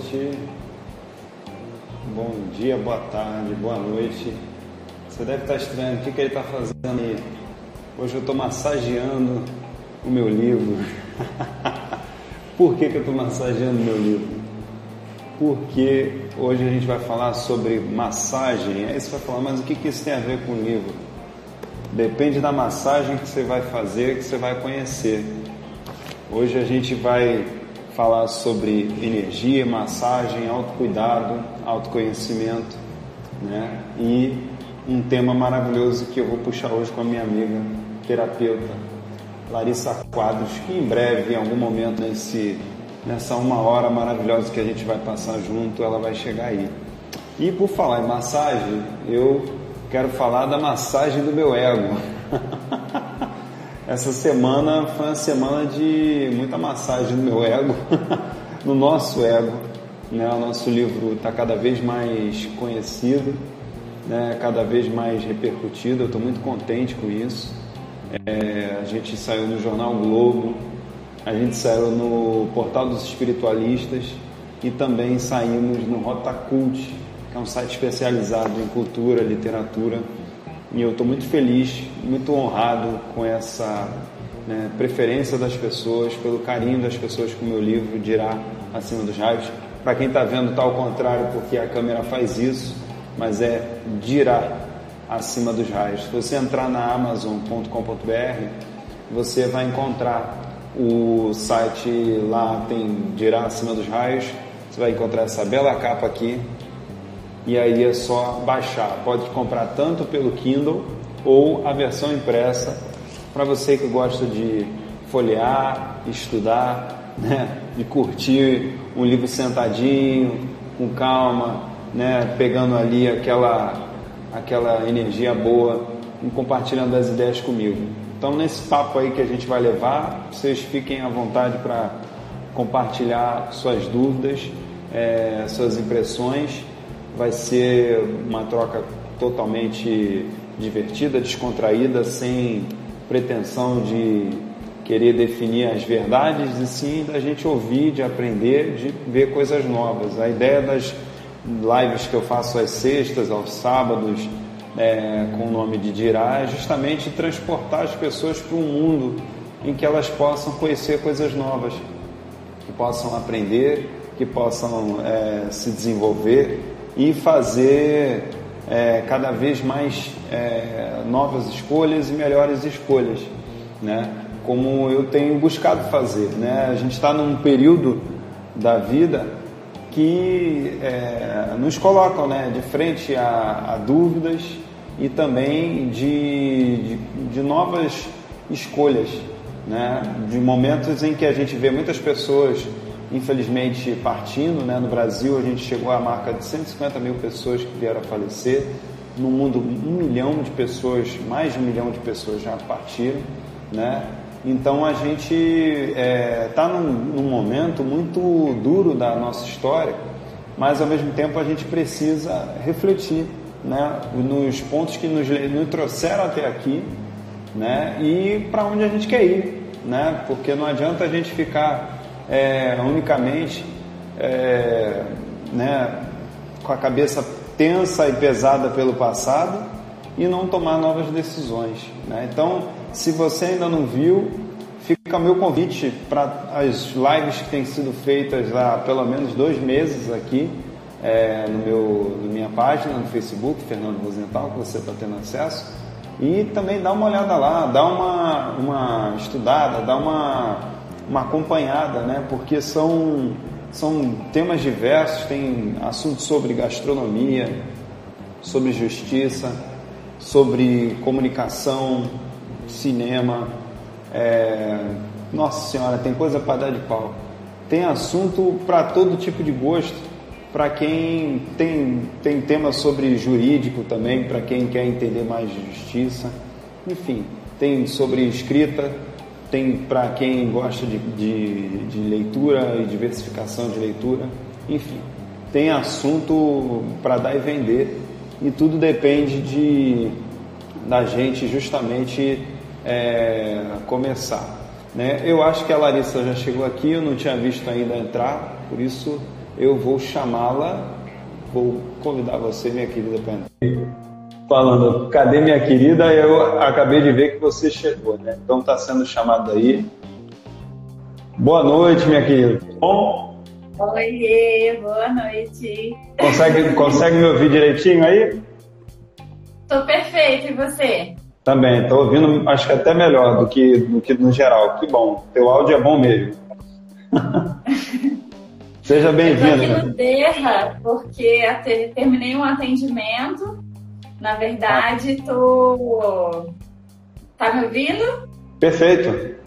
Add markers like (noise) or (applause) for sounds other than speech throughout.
noite, bom dia, boa tarde, boa noite. Você deve estar estranhando o que, que ele está fazendo aí. Hoje eu estou massageando o meu livro. (laughs) Por que, que eu estou massageando o meu livro? Porque hoje a gente vai falar sobre massagem. Aí você vai falar, mas o que, que isso tem a ver com o livro? Depende da massagem que você vai fazer, que você vai conhecer. Hoje a gente vai falar sobre energia, massagem, autocuidado, autoconhecimento, né? E um tema maravilhoso que eu vou puxar hoje com a minha amiga terapeuta Larissa Quadros, que em breve, em algum momento nesse nessa uma hora maravilhosa que a gente vai passar junto, ela vai chegar aí. E por falar em massagem, eu quero falar da massagem do meu ego. (laughs) Essa semana foi uma semana de muita massagem no meu ego, (laughs) no nosso ego. Né? O nosso livro está cada vez mais conhecido, né? cada vez mais repercutido. Eu estou muito contente com isso. É, a gente saiu no Jornal Globo, a gente saiu no Portal dos Espiritualistas e também saímos no Rota Cult, que é um site especializado em cultura, literatura e eu estou muito feliz, muito honrado com essa né, preferência das pessoas, pelo carinho das pessoas com o meu livro Dirá Acima dos Raios. Para quem está vendo, está ao contrário, porque a câmera faz isso, mas é Dirá Acima dos Raios. Se você entrar na Amazon.com.br, você vai encontrar o site lá, tem Dirá Acima dos Raios. Você vai encontrar essa bela capa aqui, e aí é só baixar. Pode comprar tanto pelo Kindle ou a versão impressa para você que gosta de folhear, estudar, (laughs) né? de curtir um livro sentadinho, com calma, né? pegando ali aquela, aquela energia boa e compartilhando as ideias comigo. Então, nesse papo aí que a gente vai levar, vocês fiquem à vontade para compartilhar suas dúvidas, é, suas impressões vai ser uma troca totalmente divertida, descontraída, sem pretensão de querer definir as verdades e sim da gente ouvir, de aprender, de ver coisas novas. A ideia das lives que eu faço às sextas, aos sábados, é, com o nome de Dirá, é justamente transportar as pessoas para um mundo em que elas possam conhecer coisas novas, que possam aprender, que possam é, se desenvolver e fazer é, cada vez mais é, novas escolhas e melhores escolhas, né? Como eu tenho buscado fazer, né? A gente está num período da vida que é, nos colocam, né, de frente a, a dúvidas e também de, de, de novas escolhas, né? De momentos em que a gente vê muitas pessoas infelizmente partindo. Né? No Brasil, a gente chegou à marca de 150 mil pessoas que vieram a falecer. No mundo, um milhão de pessoas, mais de um milhão de pessoas já partiram. Né? Então a gente está é, tá num, num, momento muito duro da nossa história, mas ao mesmo tempo a gente precisa refletir né, nos pontos que nos, nos trouxeram até aqui né, e para onde a gente quer ir. Né, porque não adianta a gente ficar é, unicamente é, né, com a cabeça tensa e pesada pelo passado e não tomar novas decisões. Né? Então, se você ainda não viu, fica meu convite para as lives que têm sido feitas há pelo menos dois meses aqui é, no meu, na minha página no Facebook, Fernando Rosenthal, que você está tendo acesso. E também dá uma olhada lá, dá uma, uma estudada, dá uma uma acompanhada, né? Porque são, são temas diversos, tem assuntos sobre gastronomia, sobre justiça, sobre comunicação, cinema. É... Nossa Senhora, tem coisa para dar de pau. Tem assunto para todo tipo de gosto. Para quem tem, tem tema sobre jurídico também, para quem quer entender mais de justiça. Enfim, tem sobre escrita, tem para quem gosta de, de, de, leitura e diversificação de leitura, enfim, tem assunto para dar e vender e tudo depende de da gente justamente é, começar. Né? Eu acho que a Larissa já chegou aqui, eu não tinha visto ainda entrar, por isso eu vou chamá-la, vou convidar você, minha querida, para falando, cadê minha querida? Eu acabei de ver que você chegou, né? Então está sendo chamado aí. Boa noite, minha querida. Bom? Oi, boa noite. Consegue, consegue me ouvir direitinho aí? Tô perfeito, e você? Também, tô ouvindo, acho que até melhor do que, do que no geral. Que bom, teu áudio é bom mesmo. (laughs) Seja bem-vindo. Estou aqui no Derra, porque terminei um atendimento. Na verdade, tô. Tá me ouvindo? Perfeito.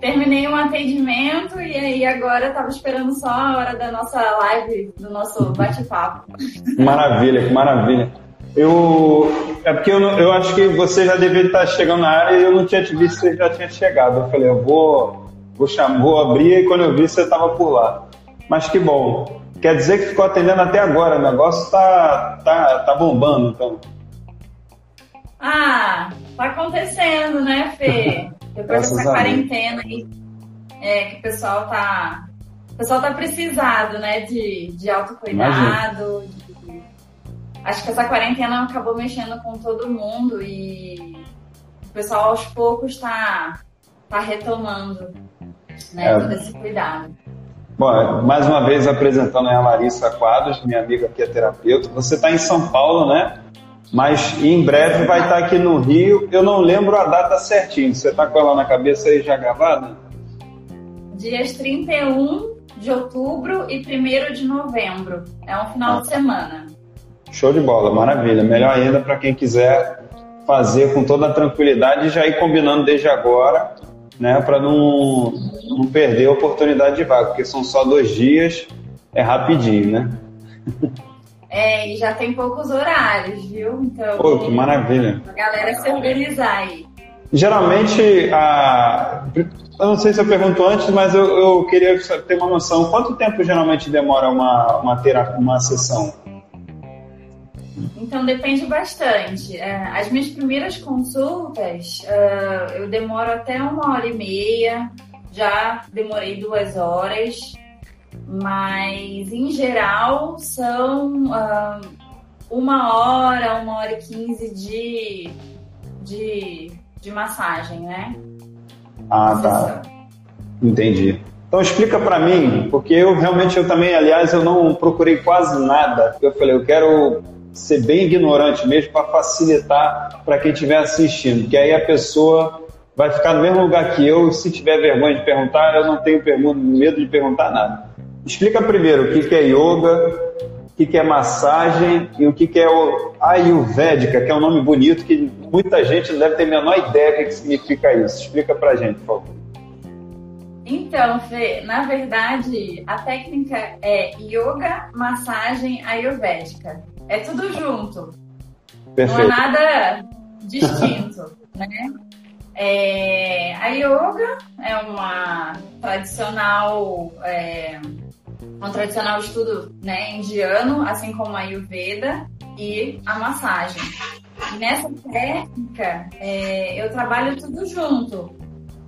Terminei um atendimento e aí agora estava esperando só a hora da nossa live, do nosso bate-papo. Maravilha, que maravilha. Eu, é porque eu, eu acho que você já deveria estar chegando na área e eu não tinha te visto, você já tinha chegado. Eu falei, eu vou, vou, chamar, vou abrir e quando eu vi você estava por lá. Mas que bom. Quer dizer que ficou atendendo até agora, o negócio tá, tá, tá bombando, então. Ah, tá acontecendo, né, Fê? (laughs) Depois dessa quarentena aí, é, que o pessoal tá. O pessoal tá precisado, né, de, de autocuidado, de acho que essa quarentena acabou mexendo com todo mundo e o pessoal aos poucos está tá retomando né, é. todo esse cuidado. Bom, mais uma vez apresentando a Larissa Quadros, minha amiga que é terapeuta. Você está em São Paulo, né? Mas em breve vai estar tá aqui no Rio. Eu não lembro a data certinho. Você está com ela na cabeça aí já gravada? Dias 31 de outubro e 1 de novembro. É um final ah. de semana. Show de bola, maravilha. Melhor ainda para quem quiser fazer com toda a tranquilidade e já ir combinando desde agora, né, para não, não perder a oportunidade de vaga, porque são só dois dias, é rapidinho, né? É, e já tem poucos horários, viu? Então, Pô, que maravilha. A galera se organizar aí. Geralmente, a... eu não sei se eu pergunto antes, mas eu, eu queria ter uma noção. Quanto tempo geralmente demora uma, uma, terapia, uma sessão? Então depende bastante. É, as minhas primeiras consultas uh, eu demoro até uma hora e meia, já demorei duas horas, mas em geral são uh, uma hora, uma hora e quinze de, de, de massagem, né? Ah, tá. Entendi. Então explica para mim, porque eu realmente eu também, aliás, eu não procurei quase nada. Eu falei, eu quero ser bem ignorante mesmo para facilitar para quem estiver assistindo, que aí a pessoa vai ficar no mesmo lugar que eu, se tiver vergonha de perguntar, eu não tenho medo de perguntar nada. Explica primeiro o que, é yoga, o que, é massagem e o que, é Ayurvédica, que é um nome bonito que muita gente não deve ter a menor ideia do que, que significa isso. Explica pra gente, por favor. Então, Fê, na verdade, a técnica é yoga, massagem ayurvédica. É tudo junto. Perfeito. Não é nada distinto, (laughs) né? É, a yoga é uma tradicional, é, um tradicional estudo né, indiano, assim como a Ayurveda e a massagem. E nessa técnica, é, eu trabalho tudo junto.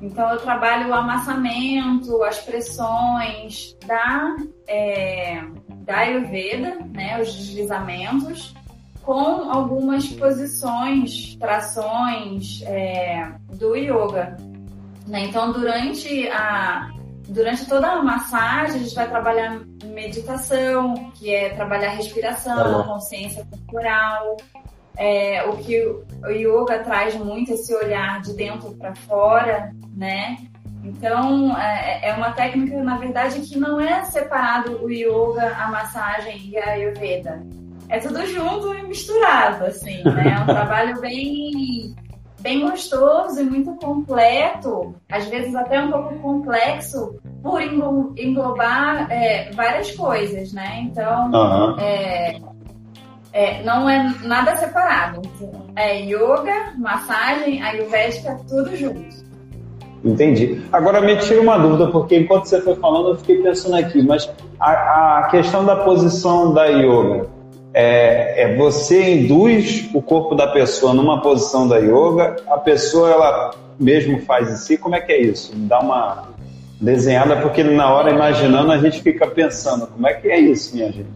Então, eu trabalho o amassamento, as pressões da, é, da Ayurveda, né, os deslizamentos, com algumas posições, trações é, do yoga. Né? Então, durante a durante toda a massagem, a gente vai trabalhar meditação, que é trabalhar respiração, consciência corporal. É, o que o yoga traz muito esse olhar de dentro para fora, né? Então, é, é uma técnica, na verdade, que não é separado o yoga, a massagem e a ayurveda. É tudo junto e misturado, assim, né? É um (laughs) trabalho bem, bem gostoso e muito completo, às vezes até um pouco complexo, por englobar é, várias coisas, né? Então, uhum. é, é, não é nada separado. É yoga, massagem, ayurvédica, tudo junto. Entendi. Agora me tira uma dúvida, porque enquanto você foi falando, eu fiquei pensando aqui, mas a, a questão da posição da yoga, é, é, você induz o corpo da pessoa numa posição da yoga, a pessoa ela mesmo faz em si, como é que é isso? Dá uma Desenhada porque na hora imaginando a gente fica pensando, como é que é isso, minha gente?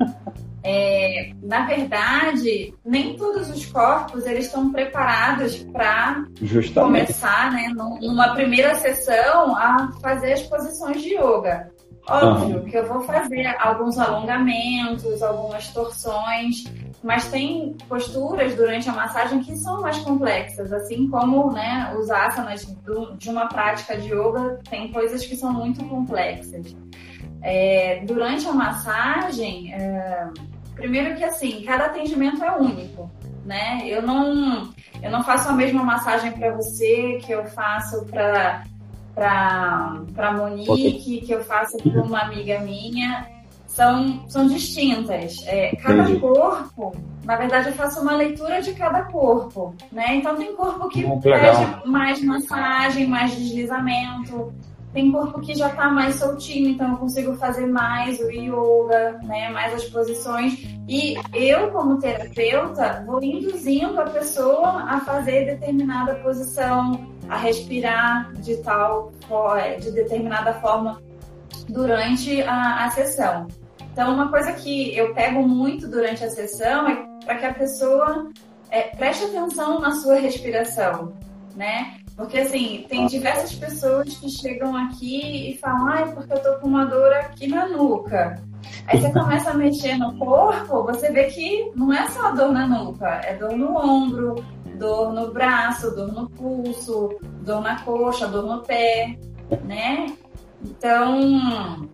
(laughs) É, na verdade, nem todos os corpos eles estão preparados para começar, né, numa primeira sessão, a fazer as posições de yoga. Óbvio uhum. que eu vou fazer alguns alongamentos, algumas torções, mas tem posturas durante a massagem que são mais complexas, assim como né, os asanas de uma prática de yoga, tem coisas que são muito complexas. É, durante a massagem, é, primeiro que assim, cada atendimento é único, né? Eu não, eu não faço a mesma massagem para você que eu faço para para Monique, que eu faço para uma amiga minha, são, são distintas. É, cada Entendi. corpo, na verdade, eu faço uma leitura de cada corpo, né? Então tem corpo que pede mais massagem, mais deslizamento. Tem corpo que já está mais soltinho, então eu consigo fazer mais o yoga, né? Mais as posições. E eu, como terapeuta, vou induzindo a pessoa a fazer determinada posição, a respirar de tal, é, de determinada forma durante a, a sessão. Então, uma coisa que eu pego muito durante a sessão é para que a pessoa é, preste atenção na sua respiração, né? Porque, assim, tem diversas pessoas que chegam aqui e falam, ai, porque eu tô com uma dor aqui na nuca. Aí você (laughs) começa a mexer no corpo, você vê que não é só dor na nuca, é dor no ombro, dor no braço, dor no pulso, dor na coxa, dor no pé, né? Então,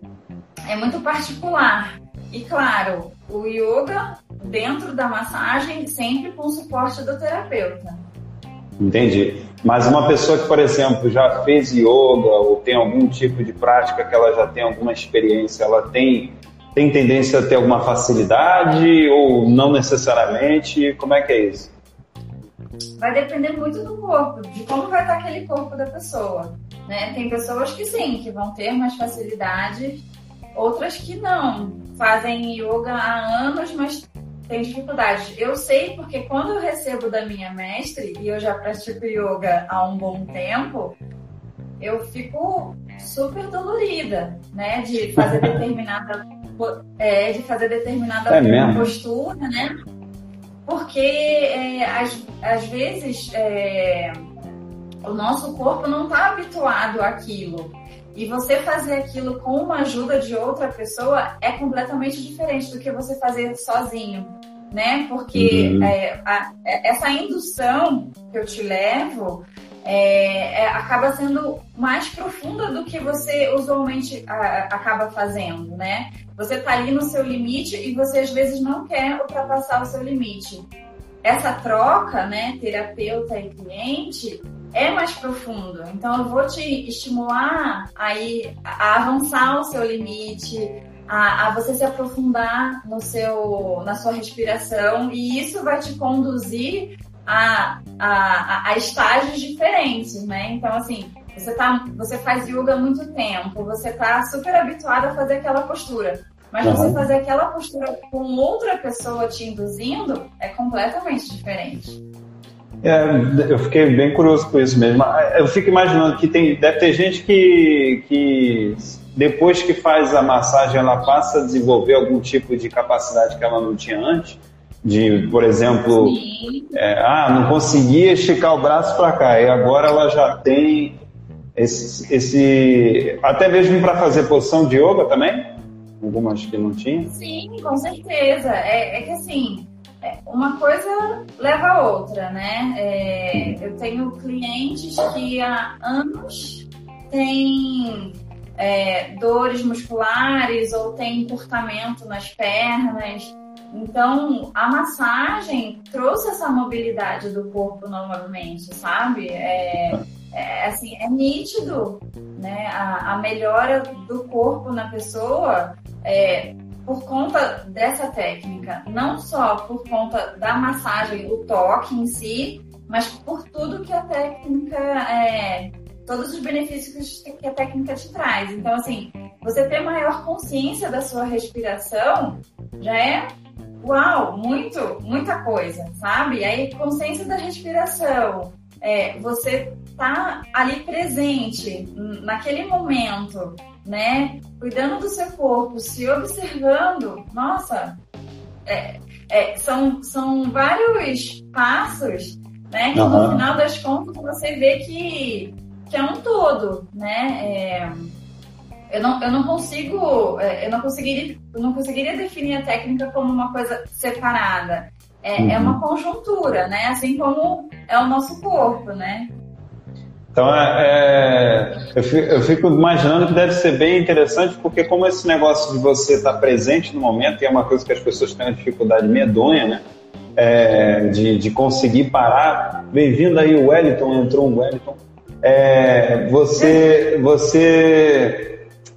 é muito particular. E claro, o yoga dentro da massagem sempre com o suporte do terapeuta. Entendi. Mas uma pessoa que, por exemplo, já fez yoga ou tem algum tipo de prática que ela já tem alguma experiência, ela tem tem tendência a ter alguma facilidade ou não necessariamente? Como é que é isso? vai depender muito do corpo, de como vai estar aquele corpo da pessoa. Né? Tem pessoas que sim, que vão ter mais facilidade, outras que não. Fazem yoga há anos, mas tem dificuldade. Eu sei porque quando eu recebo da minha mestre, e eu já pratico yoga há um bom tempo, eu fico super dolorida, né? De fazer determinada, é, de fazer determinada é postura, né? porque é, às, às vezes é, o nosso corpo não está habituado àquilo. E você fazer aquilo com uma ajuda de outra pessoa é completamente diferente do que você fazer sozinho, né? Porque uhum. é, a, é, essa indução que eu te levo é, é, acaba sendo mais profunda do que você usualmente a, acaba fazendo, né? Você está ali no seu limite e você às vezes não quer ultrapassar o seu limite. Essa troca, né, terapeuta e cliente, é mais profundo. Então eu vou te estimular aí a avançar o seu limite, a, a, você se aprofundar no seu, na sua respiração e isso vai te conduzir a, a, a estágios diferentes, né? Então, assim, você, tá, você faz yoga há muito tempo, você está super habituado a fazer aquela postura. Mas uhum. você fazer aquela postura com outra pessoa te induzindo é completamente diferente. É, eu fiquei bem curioso com isso mesmo. Eu fico imaginando que tem, deve ter gente que, que depois que faz a massagem ela passa a desenvolver algum tipo de capacidade que ela não tinha antes de, por exemplo, é, ah, não conseguia esticar o braço para cá e agora ela já tem esse, esse até mesmo para fazer posição de yoga também, algumas que não tinha. Sim, com certeza. É, é que assim, uma coisa leva a outra, né? É, eu tenho clientes que há anos têm é, dores musculares ou têm encurtamento nas pernas então, a massagem trouxe essa mobilidade do corpo novamente, sabe? É, é assim, é nítido, né? A, a, melhora do corpo na pessoa é, por conta dessa técnica, não só por conta da massagem, o toque em si, mas por tudo que a técnica é, todos os benefícios que a técnica te traz. Então, assim, você ter maior consciência da sua respiração já é uau, muito, muita coisa, sabe? Aí consciência da respiração, é, você tá ali presente naquele momento, né? Cuidando do seu corpo, se observando, nossa, é, é, são, são vários passos, né? Que uhum. no final das contas você vê que, que é um todo, né? É, eu não, eu não consigo, é, eu não conseguiria, eu não conseguiria definir a técnica como uma coisa separada. É, uhum. é uma conjuntura, né? Assim como é o nosso corpo, né? Então, é, é, eu, fico, eu, fico, imaginando que deve ser bem interessante, porque como esse negócio de você estar presente no momento, e é uma coisa que as pessoas têm uma dificuldade medonha, né? É, de, de, conseguir parar. Bem-vindo aí, o Wellington, entrou um Wellington. É, você, você,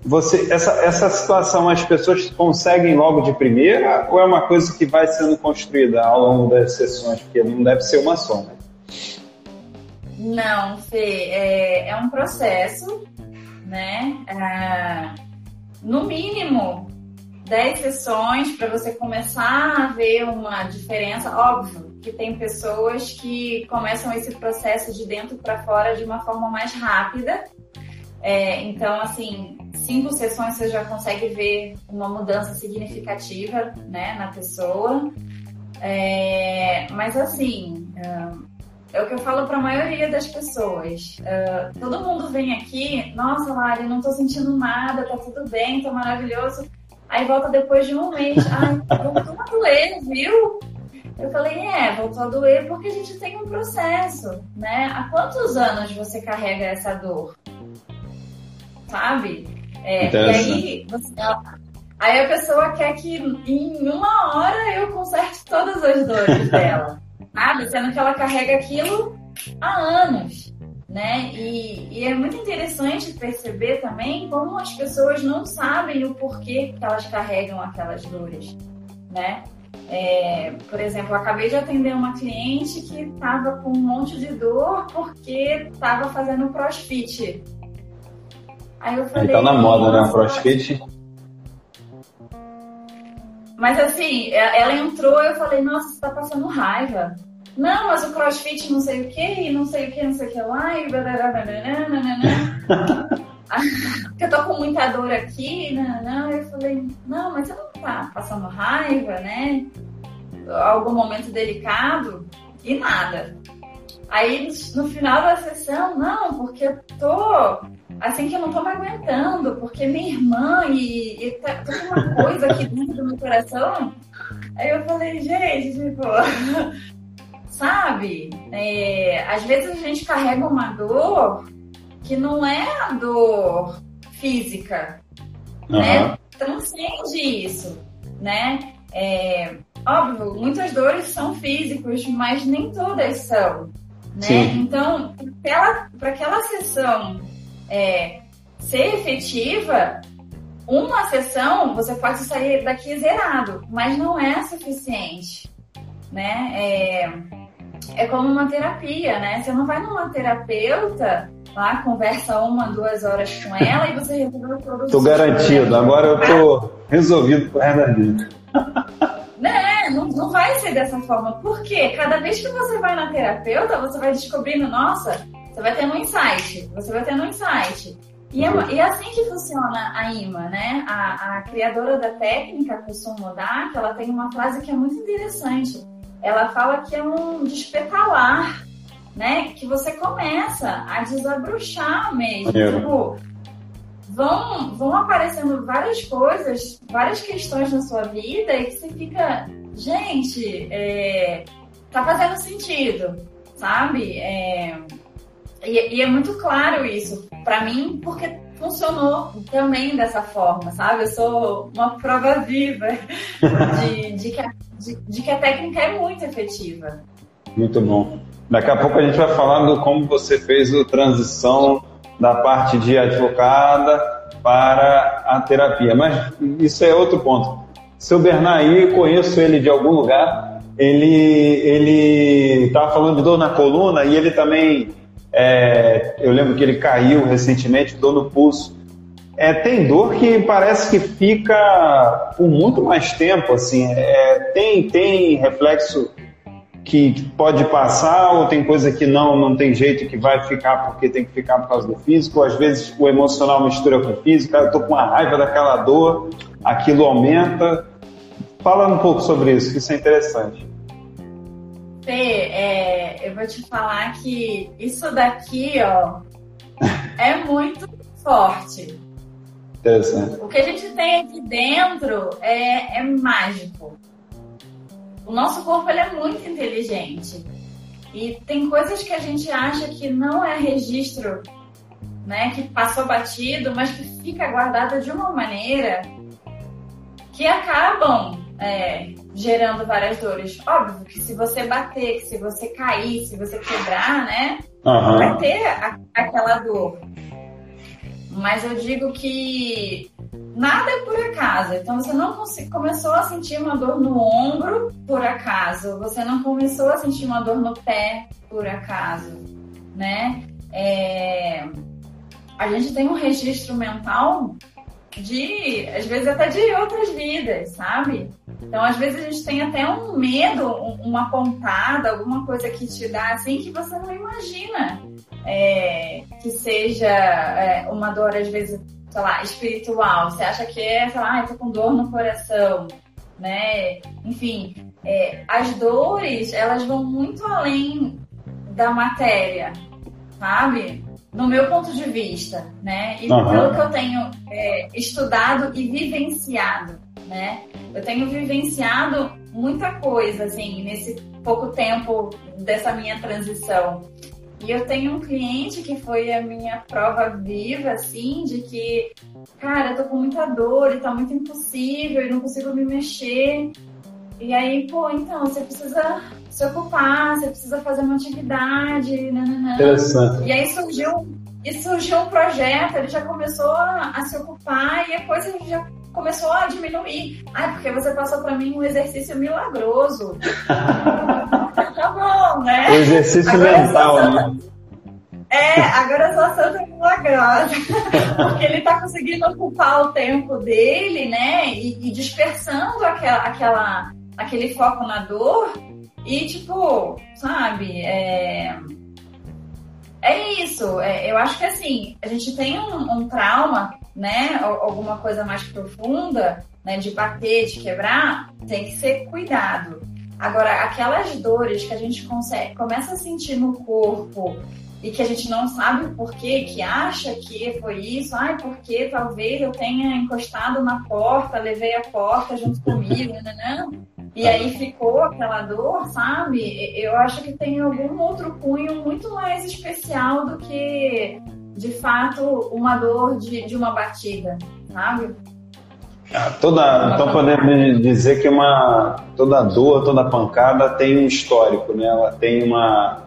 você, essa, essa situação as pessoas conseguem logo de primeira ou é uma coisa que vai sendo construída ao longo das sessões? Porque não deve ser uma só, né? Não, Fê, é, é um processo, né? É, no mínimo, 10 sessões para você começar a ver uma diferença. Óbvio que tem pessoas que começam esse processo de dentro para fora de uma forma mais rápida. É, então, assim, cinco sessões você já consegue ver uma mudança significativa né, na pessoa. É, mas, assim, é o que eu falo para a maioria das pessoas. Uh, todo mundo vem aqui, nossa, Lari, não tô sentindo nada, tá tudo bem, tá maravilhoso. Aí volta depois de um mês, ai, voltou a doer, viu? Eu falei, é, voltou a doer porque a gente tem um processo, né? Há quantos anos você carrega essa dor? Sabe? É, e aí, você, aí a pessoa quer que em uma hora eu conserte todas as dores (laughs) dela sabe? Sendo que ela carrega aquilo há anos, né? E, e, é muito interessante perceber também como as pessoas não sabem o porquê que elas carregam aquelas dores, né? É, por exemplo, eu acabei de atender uma cliente que estava com um monte de dor porque estava fazendo crossfit. Aí eu falei. Tá na moda, né? O crossfit. Mas assim, ela entrou e eu falei, nossa, você tá passando raiva. Não, mas o crossfit não sei o que, não sei o que, não sei o que lá, e eu tô com muita dor aqui, não, não. Eu falei, não, mas você não tá passando raiva, né? Algum momento delicado? E nada. Aí no final da sessão, não, porque eu tô assim que eu não tô me aguentando, porque minha irmã e, e tá, tá uma coisa aqui dentro do meu coração. Aí eu falei, gente, tipo, (laughs) sabe? É, às vezes a gente carrega uma dor que não é a dor física, uhum. né? Transcende isso, né? É, óbvio, muitas dores são físicas, mas nem todas são, né? Sim. Então, para aquela sessão é, ser efetiva, uma sessão você pode sair daqui zerado, mas não é suficiente, né? É, é como uma terapia, né? Você não vai numa terapeuta lá, conversa uma, duas horas com ela e você resolve todos Tô garantido, agora eu tô resolvido pro resto da vida. (laughs) Né? Não, não vai ser dessa forma. Por quê? Cada vez que você vai na terapeuta, você vai descobrindo, nossa, você vai tendo um insight, você vai tendo um insight. E é, e é assim que funciona a IMA, né? A, a criadora da técnica, Kusum Modak, ela tem uma frase que é muito interessante. Ela fala que é um despetalar, né? Que você começa a desabrochar mesmo. Tipo, vão, vão aparecendo várias coisas, várias questões na sua vida e que você fica, gente, é, tá fazendo sentido, sabe? É, e, e, é muito claro isso para mim, porque funcionou também dessa forma, sabe? Eu sou uma prova viva (laughs) de, de, que, a, de, de que a técnica é muito efetiva. Muito bom. Daqui a pouco a gente vai falar do como você fez a transição da parte de advogada para a terapia. Mas isso é outro ponto. Seu Bernard, conheço ele de algum lugar. Ele estava falando de dor na coluna e ele também é, eu lembro que ele caiu recentemente, dor no pulso. É, tem dor que parece que fica por muito mais tempo, assim. É, tem, tem reflexo que pode passar ou tem coisa que não, não tem jeito que vai ficar porque tem que ficar por causa do físico, às vezes o emocional mistura com o físico, eu tô com uma raiva daquela dor, aquilo aumenta. Fala um pouco sobre isso, que isso é interessante. Fê, é, eu vou te falar que isso daqui, ó, (laughs) é muito forte. Interessante. O que a gente tem aqui dentro é, é mágico. O nosso corpo ele é muito inteligente. E tem coisas que a gente acha que não é registro, né, que passou batido, mas que fica guardado de uma maneira que acabam é, gerando várias dores. Óbvio que se você bater, que se você cair, se você quebrar, né, uhum. vai ter a, aquela dor. Mas eu digo que nada é por acaso. Então você não começou a sentir uma dor no ombro por acaso, você não começou a sentir uma dor no pé por acaso, né? É... A gente tem um registro mental de, às vezes até de outras vidas, sabe? Então, às vezes a gente tem até um medo, uma pontada, alguma coisa que te dá assim que você não imagina é, que seja é, uma dor, às vezes, sei lá, espiritual. Você acha que é, sei lá, eu tô com dor no coração, né? Enfim, é, as dores, elas vão muito além da matéria, sabe? No meu ponto de vista, né? E uhum. pelo que eu tenho é, estudado e vivenciado, né? Eu tenho vivenciado muita coisa, assim, nesse pouco tempo dessa minha transição. E eu tenho um cliente que foi a minha prova viva, assim, de que, cara, eu tô com muita dor e tá muito impossível e não consigo me mexer. E aí, pô, então, você precisa se ocupar, você precisa fazer uma atividade, nananã. Interessante. E aí surgiu, e surgiu um projeto, ele já começou a, a se ocupar e a coisa já começou a diminuir. Ai, porque você passou para mim um exercício milagroso. (laughs) tá bom, né? O exercício agora mental, né? É, agora sou santa milagrosa. (laughs) Porque ele tá conseguindo ocupar o tempo dele, né? E, e dispersando aquela, aquela, aquele foco na dor. E, tipo, sabe? É, é isso. É, eu acho que, assim, a gente tem um, um trauma né, alguma coisa mais profunda, né, de bater, de quebrar, tem que ser cuidado. Agora, aquelas dores que a gente consegue, começa a sentir no corpo e que a gente não sabe o porquê, que acha que foi isso, ai, porque talvez eu tenha encostado na porta, levei a porta junto comigo, (laughs) né, né? E aí ficou aquela dor, sabe? Eu acho que tem algum outro cunho muito mais especial do que de fato uma dor de, de uma batida, sabe? Ah, toda, então podemos dizer que uma, toda dor, toda pancada tem um histórico, né? Ela tem uma.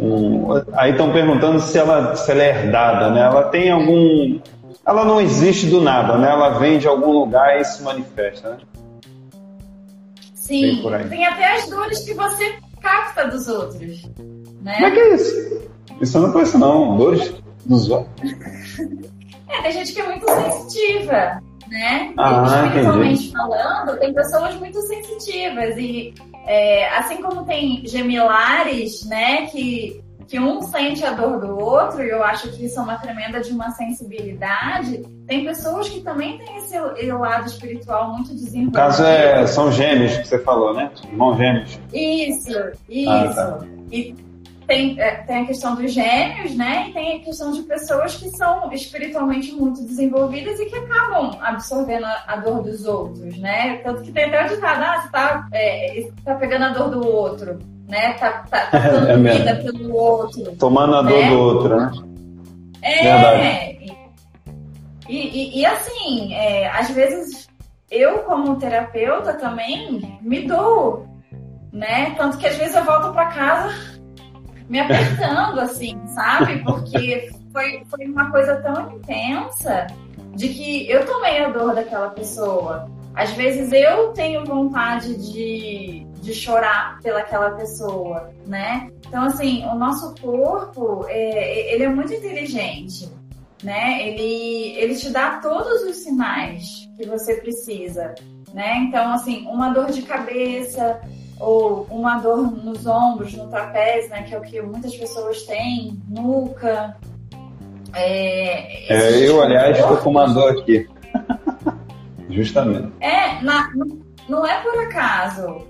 Um, aí estão perguntando se ela, se ela é herdada, né? Ela tem algum. Ela não existe do nada, né? Ela vem de algum lugar e se manifesta, né? Sim, tem até as dores que você capta dos outros. Né? Como é que é isso? Isso eu não conheço, não. Dores dos olhos? (laughs) É, tem gente que é muito sensitiva, né? Ah, espiritualmente falando, tem pessoas muito sensitivas. E é, assim como tem gemilares, né, que, que um sente a dor do outro, e eu acho que isso é uma tremenda de uma sensibilidade, tem pessoas que também têm esse, lado espiritual muito desenvolvido. No caso é, são gêmeos que você falou, né? Irmãos gêmeos. Isso, isso. Ah, tá. E tem, é, tem a questão dos gêmeos, né? E tem a questão de pessoas que são espiritualmente muito desenvolvidas e que acabam absorvendo a, a dor dos outros, né? Tanto que tem até o ditado, ah, você tá, é, tá pegando a dor do outro, né? Tá, tá, tá é vida pelo outro. Tomando a dor né? do outro, né? É. Verdade. E, e, e assim, é, às vezes eu como terapeuta também me dou, né? Tanto que às vezes eu volto para casa me apertando, assim, sabe? Porque foi, foi uma coisa tão intensa de que eu tomei a dor daquela pessoa. Às vezes eu tenho vontade de, de chorar pelaquela pessoa, né? Então, assim, o nosso corpo, é, ele é muito inteligente, né? Ele, ele te dá todos os sinais que você precisa, né? Então, assim, uma dor de cabeça, ou uma dor nos ombros, no trapézio, né, que é o que muitas pessoas têm, nuca. É, é eu, aliás, estou com uma dor aqui. (laughs) Justamente. É, na, não é por acaso.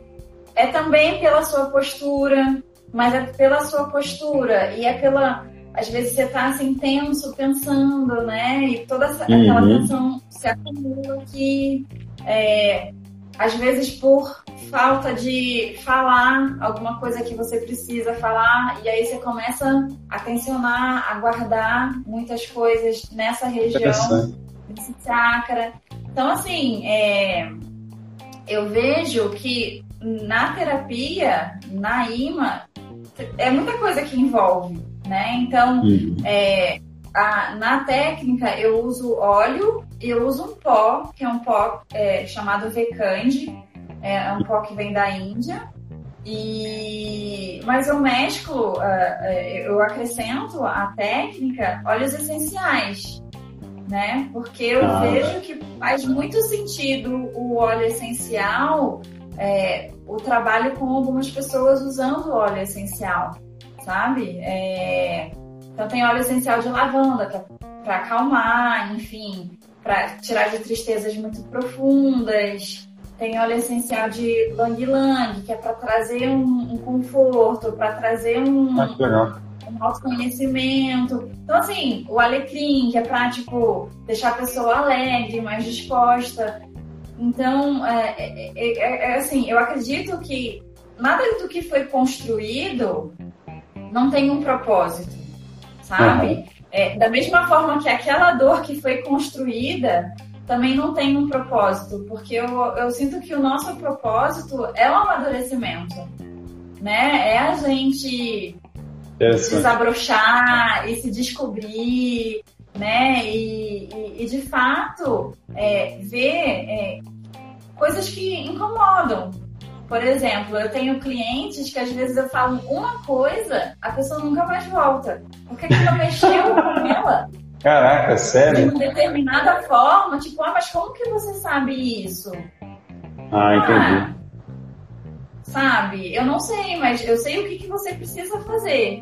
É também pela sua postura, mas é pela sua postura e é pela às vezes você está assim tenso pensando, né? E toda essa, uhum. aquela tensão se acumula que é, às vezes por falta de falar alguma coisa que você precisa falar e aí você começa a tensionar, a guardar muitas coisas nessa região, nesse chakra. Então assim, é, eu vejo que na terapia, na IMA, é muita coisa que envolve, né? Então, uhum. é, a, na técnica eu uso óleo e eu uso um pó, que é um pó é, chamado Vekandi, é, é um pó que vem da Índia. E, mas eu mesclo, uh, eu acrescento à técnica óleos essenciais, né? Porque eu ah. vejo que faz muito sentido o óleo essencial é, o trabalho com algumas pessoas usando óleo essencial, sabe? É, então tem óleo essencial de lavanda, é para acalmar, enfim, para tirar de tristezas muito profundas. Tem óleo essencial de lang lang, que é para trazer um, um conforto, para trazer um, ah, um autoconhecimento. Então, assim, o alecrim, que é para, tipo, deixar a pessoa alegre, mais disposta. Então, é, é, é, é, assim, eu acredito que nada do que foi construído não tem um propósito, sabe? Uhum. É, da mesma forma que aquela dor que foi construída também não tem um propósito, porque eu, eu sinto que o nosso propósito é o amadurecimento, né? É a gente desabrochar e se descobrir, né? E, e, e de fato é, ver é, coisas que incomodam. Por exemplo, eu tenho clientes que às vezes eu falo uma coisa, a pessoa nunca mais volta. Porque aquilo (laughs) mexeu com ela. Caraca, sério? De uma determinada forma, tipo, ah, mas como que você sabe isso? Ah, entendi. Ah, sabe? Eu não sei, mas eu sei o que, que você precisa fazer.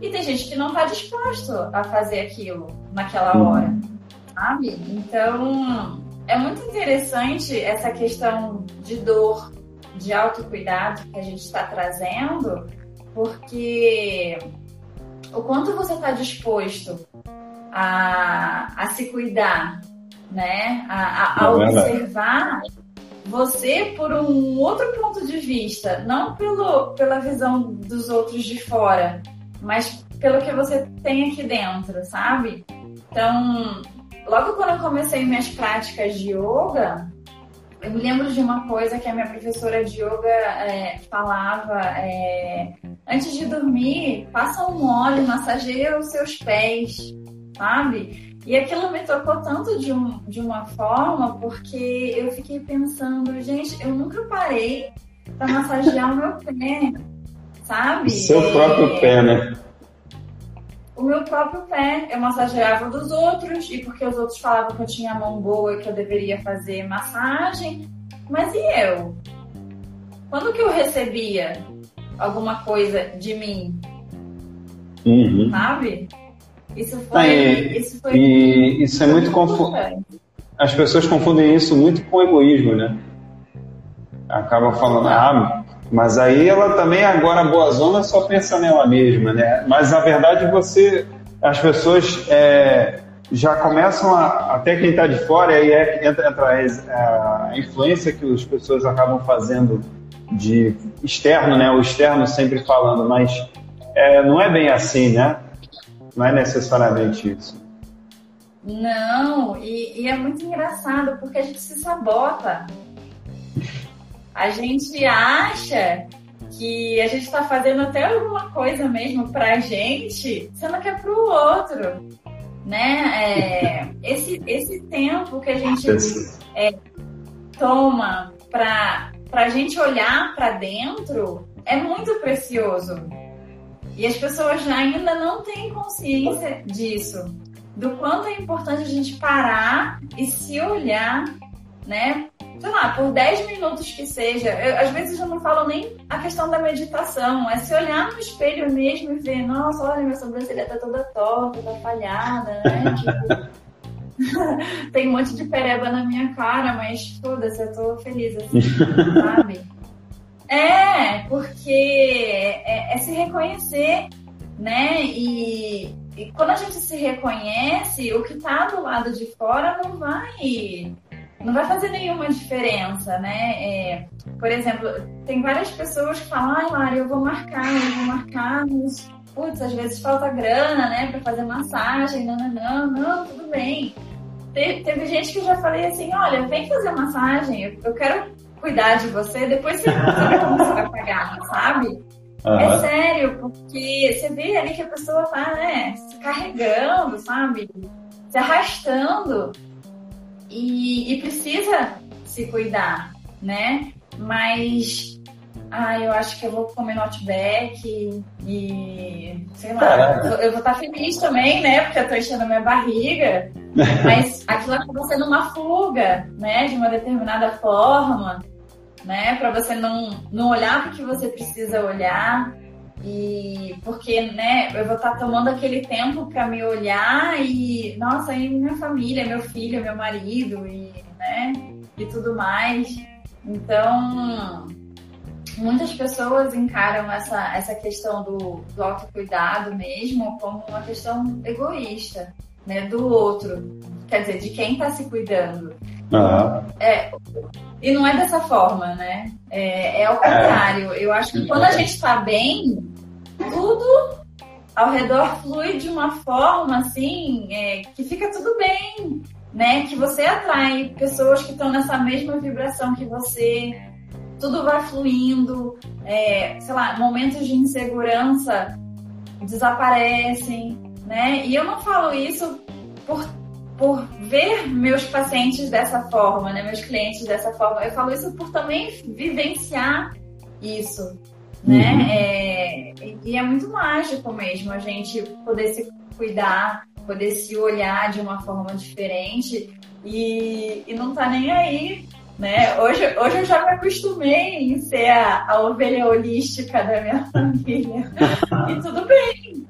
E tem gente que não está disposto a fazer aquilo naquela uhum. hora, sabe? Então, é muito interessante essa questão de dor, de autocuidado que a gente está trazendo, porque o quanto você está disposto a, a se cuidar, né? A, a, a é observar você por um outro ponto de vista, não pelo, pela visão dos outros de fora, mas pelo que você tem aqui dentro, sabe? Então, logo quando eu comecei minhas práticas de yoga, eu me lembro de uma coisa que a minha professora de yoga é, falava: é, antes de dormir, passa um óleo, massageia os seus pés, sabe? E aquilo me tocou tanto de, um, de uma forma, porque eu fiquei pensando, gente, eu nunca parei para massagear o meu pé sabe? Seu próprio pé, né? O meu próprio pé. Eu massageava dos outros, e porque os outros falavam que eu tinha a mão boa e que eu deveria fazer massagem. Mas e eu? Quando que eu recebia alguma coisa de mim? Uhum. Sabe? Isso foi. E, isso, foi e isso é muito confuso. As pessoas confundem isso muito com egoísmo, né? Acabam falando, ah, mas aí ela também, agora boa zona, só pensa nela mesma, né? Mas na verdade você, as pessoas é, já começam a, até quem está de fora, aí é, entra, entra a, a influência que as pessoas acabam fazendo de externo, né? O externo sempre falando, mas é, não é bem assim, né? Não é necessariamente isso. Não, e, e é muito engraçado porque a gente se sabota a gente acha que a gente está fazendo até alguma coisa mesmo pra gente, sendo que é pro outro. Né? É, (laughs) esse, esse tempo que a gente é, toma para a gente olhar para dentro é muito precioso. E as pessoas ainda não têm consciência disso, do quanto é importante a gente parar e se olhar né? Sei lá, por 10 minutos que seja. Eu, às vezes eu não falo nem a questão da meditação, é se olhar no espelho mesmo e ver, nossa, olha, minha sobrancelha tá toda torta, tá falhada, né? (laughs) Tipo, (laughs) tem um monte de pereba na minha cara, mas foda-se, eu tô feliz assim, sabe? (laughs) É, porque é, é, se reconhecer, né? E, e, quando a gente se reconhece, o que tá do lado de fora não vai não vai fazer nenhuma diferença, né? É, por exemplo, tem várias pessoas que falam, ai, Mari, eu vou marcar, eu vou marcar, mas, putz, às vezes falta grana, né, pra fazer massagem, não, não, não, não, tudo bem. Teve, teve gente que eu já falei assim, olha, vem fazer massagem, eu, eu quero cuidar de você, depois você sabe como você vai pagar, sabe? Uhum. É sério, porque você vê ali que a pessoa tá, né, se carregando, sabe? Se arrastando e, e precisa se cuidar, né? Mas ah, eu acho que eu vou comer notback e sei lá, Caraca. eu vou estar feliz também, né? Porque eu tô enchendo a minha barriga. (laughs) Mas aquilo acaba sendo uma fuga, né? De uma determinada forma, né? Para você não, não olhar para o que você precisa olhar. E porque, né, eu vou estar tá tomando aquele tempo para me olhar e, nossa, aí minha família, meu filho, meu marido e, né, e tudo mais. Então, muitas pessoas encaram essa, essa questão do, do autocuidado mesmo como uma questão egoísta né, do outro, quer dizer, de quem está se cuidando. Uhum. É, e não é dessa forma, né? É, é ao contrário. Eu acho que quando a gente está bem, tudo ao redor flui de uma forma assim é, que fica tudo bem, né? Que você atrai pessoas que estão nessa mesma vibração que você. Tudo vai fluindo, é, sei lá, momentos de insegurança desaparecem, né? E eu não falo isso por, por ver meus pacientes dessa forma, né? Meus clientes dessa forma. Eu falo isso por também vivenciar isso, né? Uhum. É, e é muito mágico mesmo a gente poder se cuidar, poder se olhar de uma forma diferente e, e não tá nem aí né? Hoje, hoje eu já me acostumei em ser a, a ovelha holística da minha (laughs) família. e tudo bem.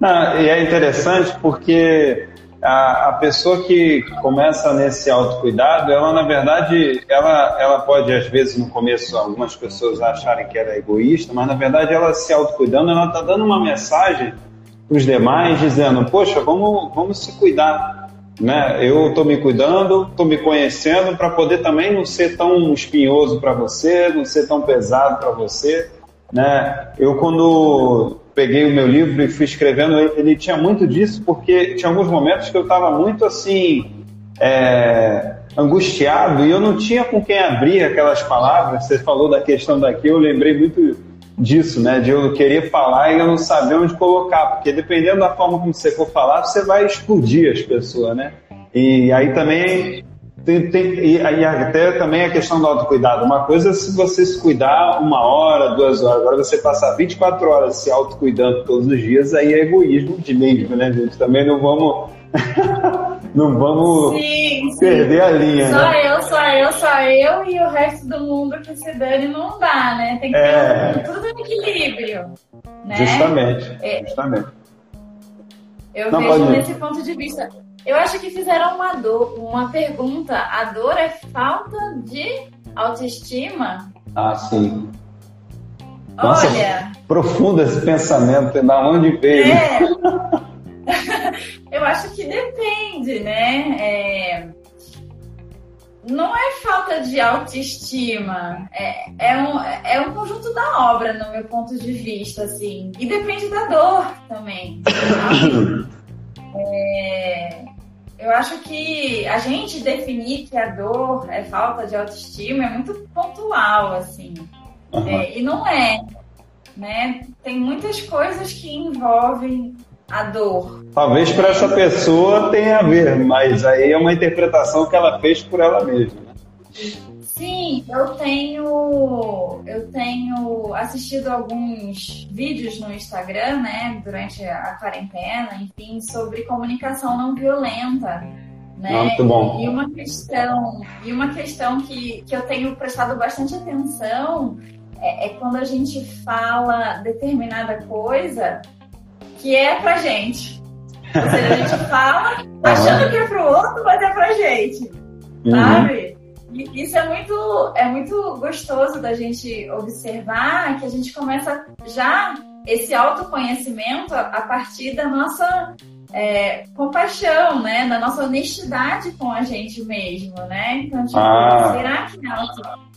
Não, e é interessante porque a, a, pessoa que começa nesse autocuidado, ela na verdade, ela, ela pode às vezes no começo algumas pessoas acharem que era egoísta, mas na verdade ela se autocuidando, ela está dando uma mensagem para os demais dizendo, poxa, vamos, vamos se cuidar, né? Eu estou me cuidando, estou me conhecendo para poder também não ser tão espinhoso para você, não ser tão pesado para você, né? Eu quando peguei o meu livro e fui escrevendo, ele tinha muito disso, porque tinha alguns momentos que eu estava muito assim, é, angustiado e eu não tinha com quem abrir aquelas palavras. Você falou da questão daqui, eu lembrei muito disso, né? De eu querer falar e eu não saber onde colocar, porque dependendo da forma como você for falar, você vai explodir as pessoas, né? E aí também tem, tem, e, e, até também a questão do autocuidado. Uma coisa é se você se cuidar uma hora, duas horas. Agora você passar 24 horas se autocuidando todos os dias, aí é egoísmo de mesmo, né, gente? Também não vamos. (laughs) não vamos sim, perder sim. a linha. Só né? eu, só eu, só eu e o resto do mundo que se dane não dá, né? Tem que é... ter tudo no equilíbrio. Né? Justamente. É... Justamente. Eu não, vejo nesse ponto de vista. Eu acho que fizeram uma, dor, uma pergunta. A dor é falta de autoestima? Ah, sim. Nossa, Olha. Profundo esse pensamento, da onde veio? É. (laughs) Eu acho que depende, né? É... Não é falta de autoestima, é, é, um, é um conjunto da obra, no meu ponto de vista, assim. E depende da dor também. (coughs) É, eu acho que a gente definir que a dor é falta de autoestima é muito pontual, assim. Uhum. É, e não é. Né? Tem muitas coisas que envolvem a dor. Talvez para essa pessoa tenha a ver, mas aí é uma interpretação que ela fez por ela mesma. Sim, eu tenho eu tenho assistido alguns vídeos no Instagram, né, durante a quarentena, enfim, sobre comunicação não violenta, Né? muito bom. E uma questão, e uma questão que, que eu tenho prestado bastante atenção é, é quando a gente fala determinada coisa que é pra gente. Ou seja, a gente fala achando que é pro outro, mas é pra gente. Uhum. Sabe? Isso é muito, é muito gostoso da gente observar que a gente começa já esse autoconhecimento a partir da nossa é, compaixão, né? Da nossa honestidade com a gente mesmo, né? Então, tipo, ah. será que é auto...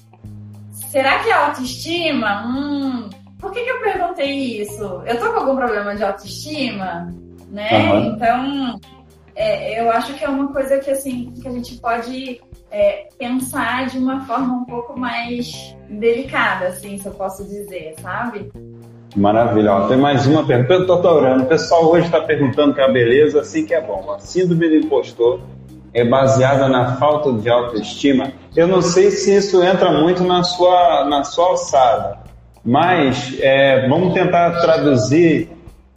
Será que é autoestima? Hum, por que, que eu perguntei isso? Eu tô com algum problema de autoestima? Né? Uhum. Então, é, eu acho que é uma coisa que, assim, que a gente pode é, pensar de uma forma um pouco mais delicada, assim, se eu posso dizer, sabe? Maravilha. Tem mais uma pergunta. Eu tô orando. O pessoal hoje está perguntando que a beleza assim que é bom. A síndrome do impostor é baseada na falta de autoestima. Eu não sei se isso entra muito na sua, na sua alçada, mas é, vamos tentar traduzir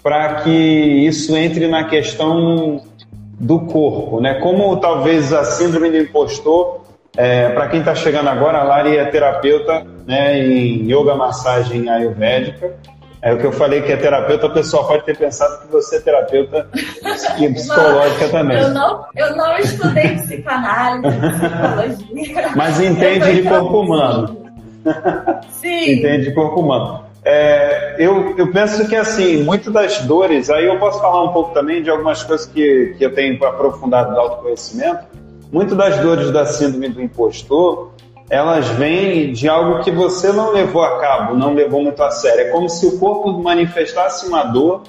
para que isso entre na questão do corpo, né? Como talvez a síndrome do impostor, é, para quem está chegando agora, a Lari é terapeuta né, em yoga massagem ayurvédica é o que eu falei que é terapeuta, o pessoal pode ter pensado que você é terapeuta (laughs) psicológica não, também. Eu não, eu não estudei psicanálise, psicologia. Mas entende de corpo humano. (laughs) Sim. entende de corpo humano. É, eu, eu penso que assim, muitas das dores, aí eu posso falar um pouco também de algumas coisas que, que eu tenho aprofundado no autoconhecimento. Muitas das dores da síndrome do impostor elas vêm de algo que você não levou a cabo, não levou muito a sério. É como se o corpo manifestasse uma dor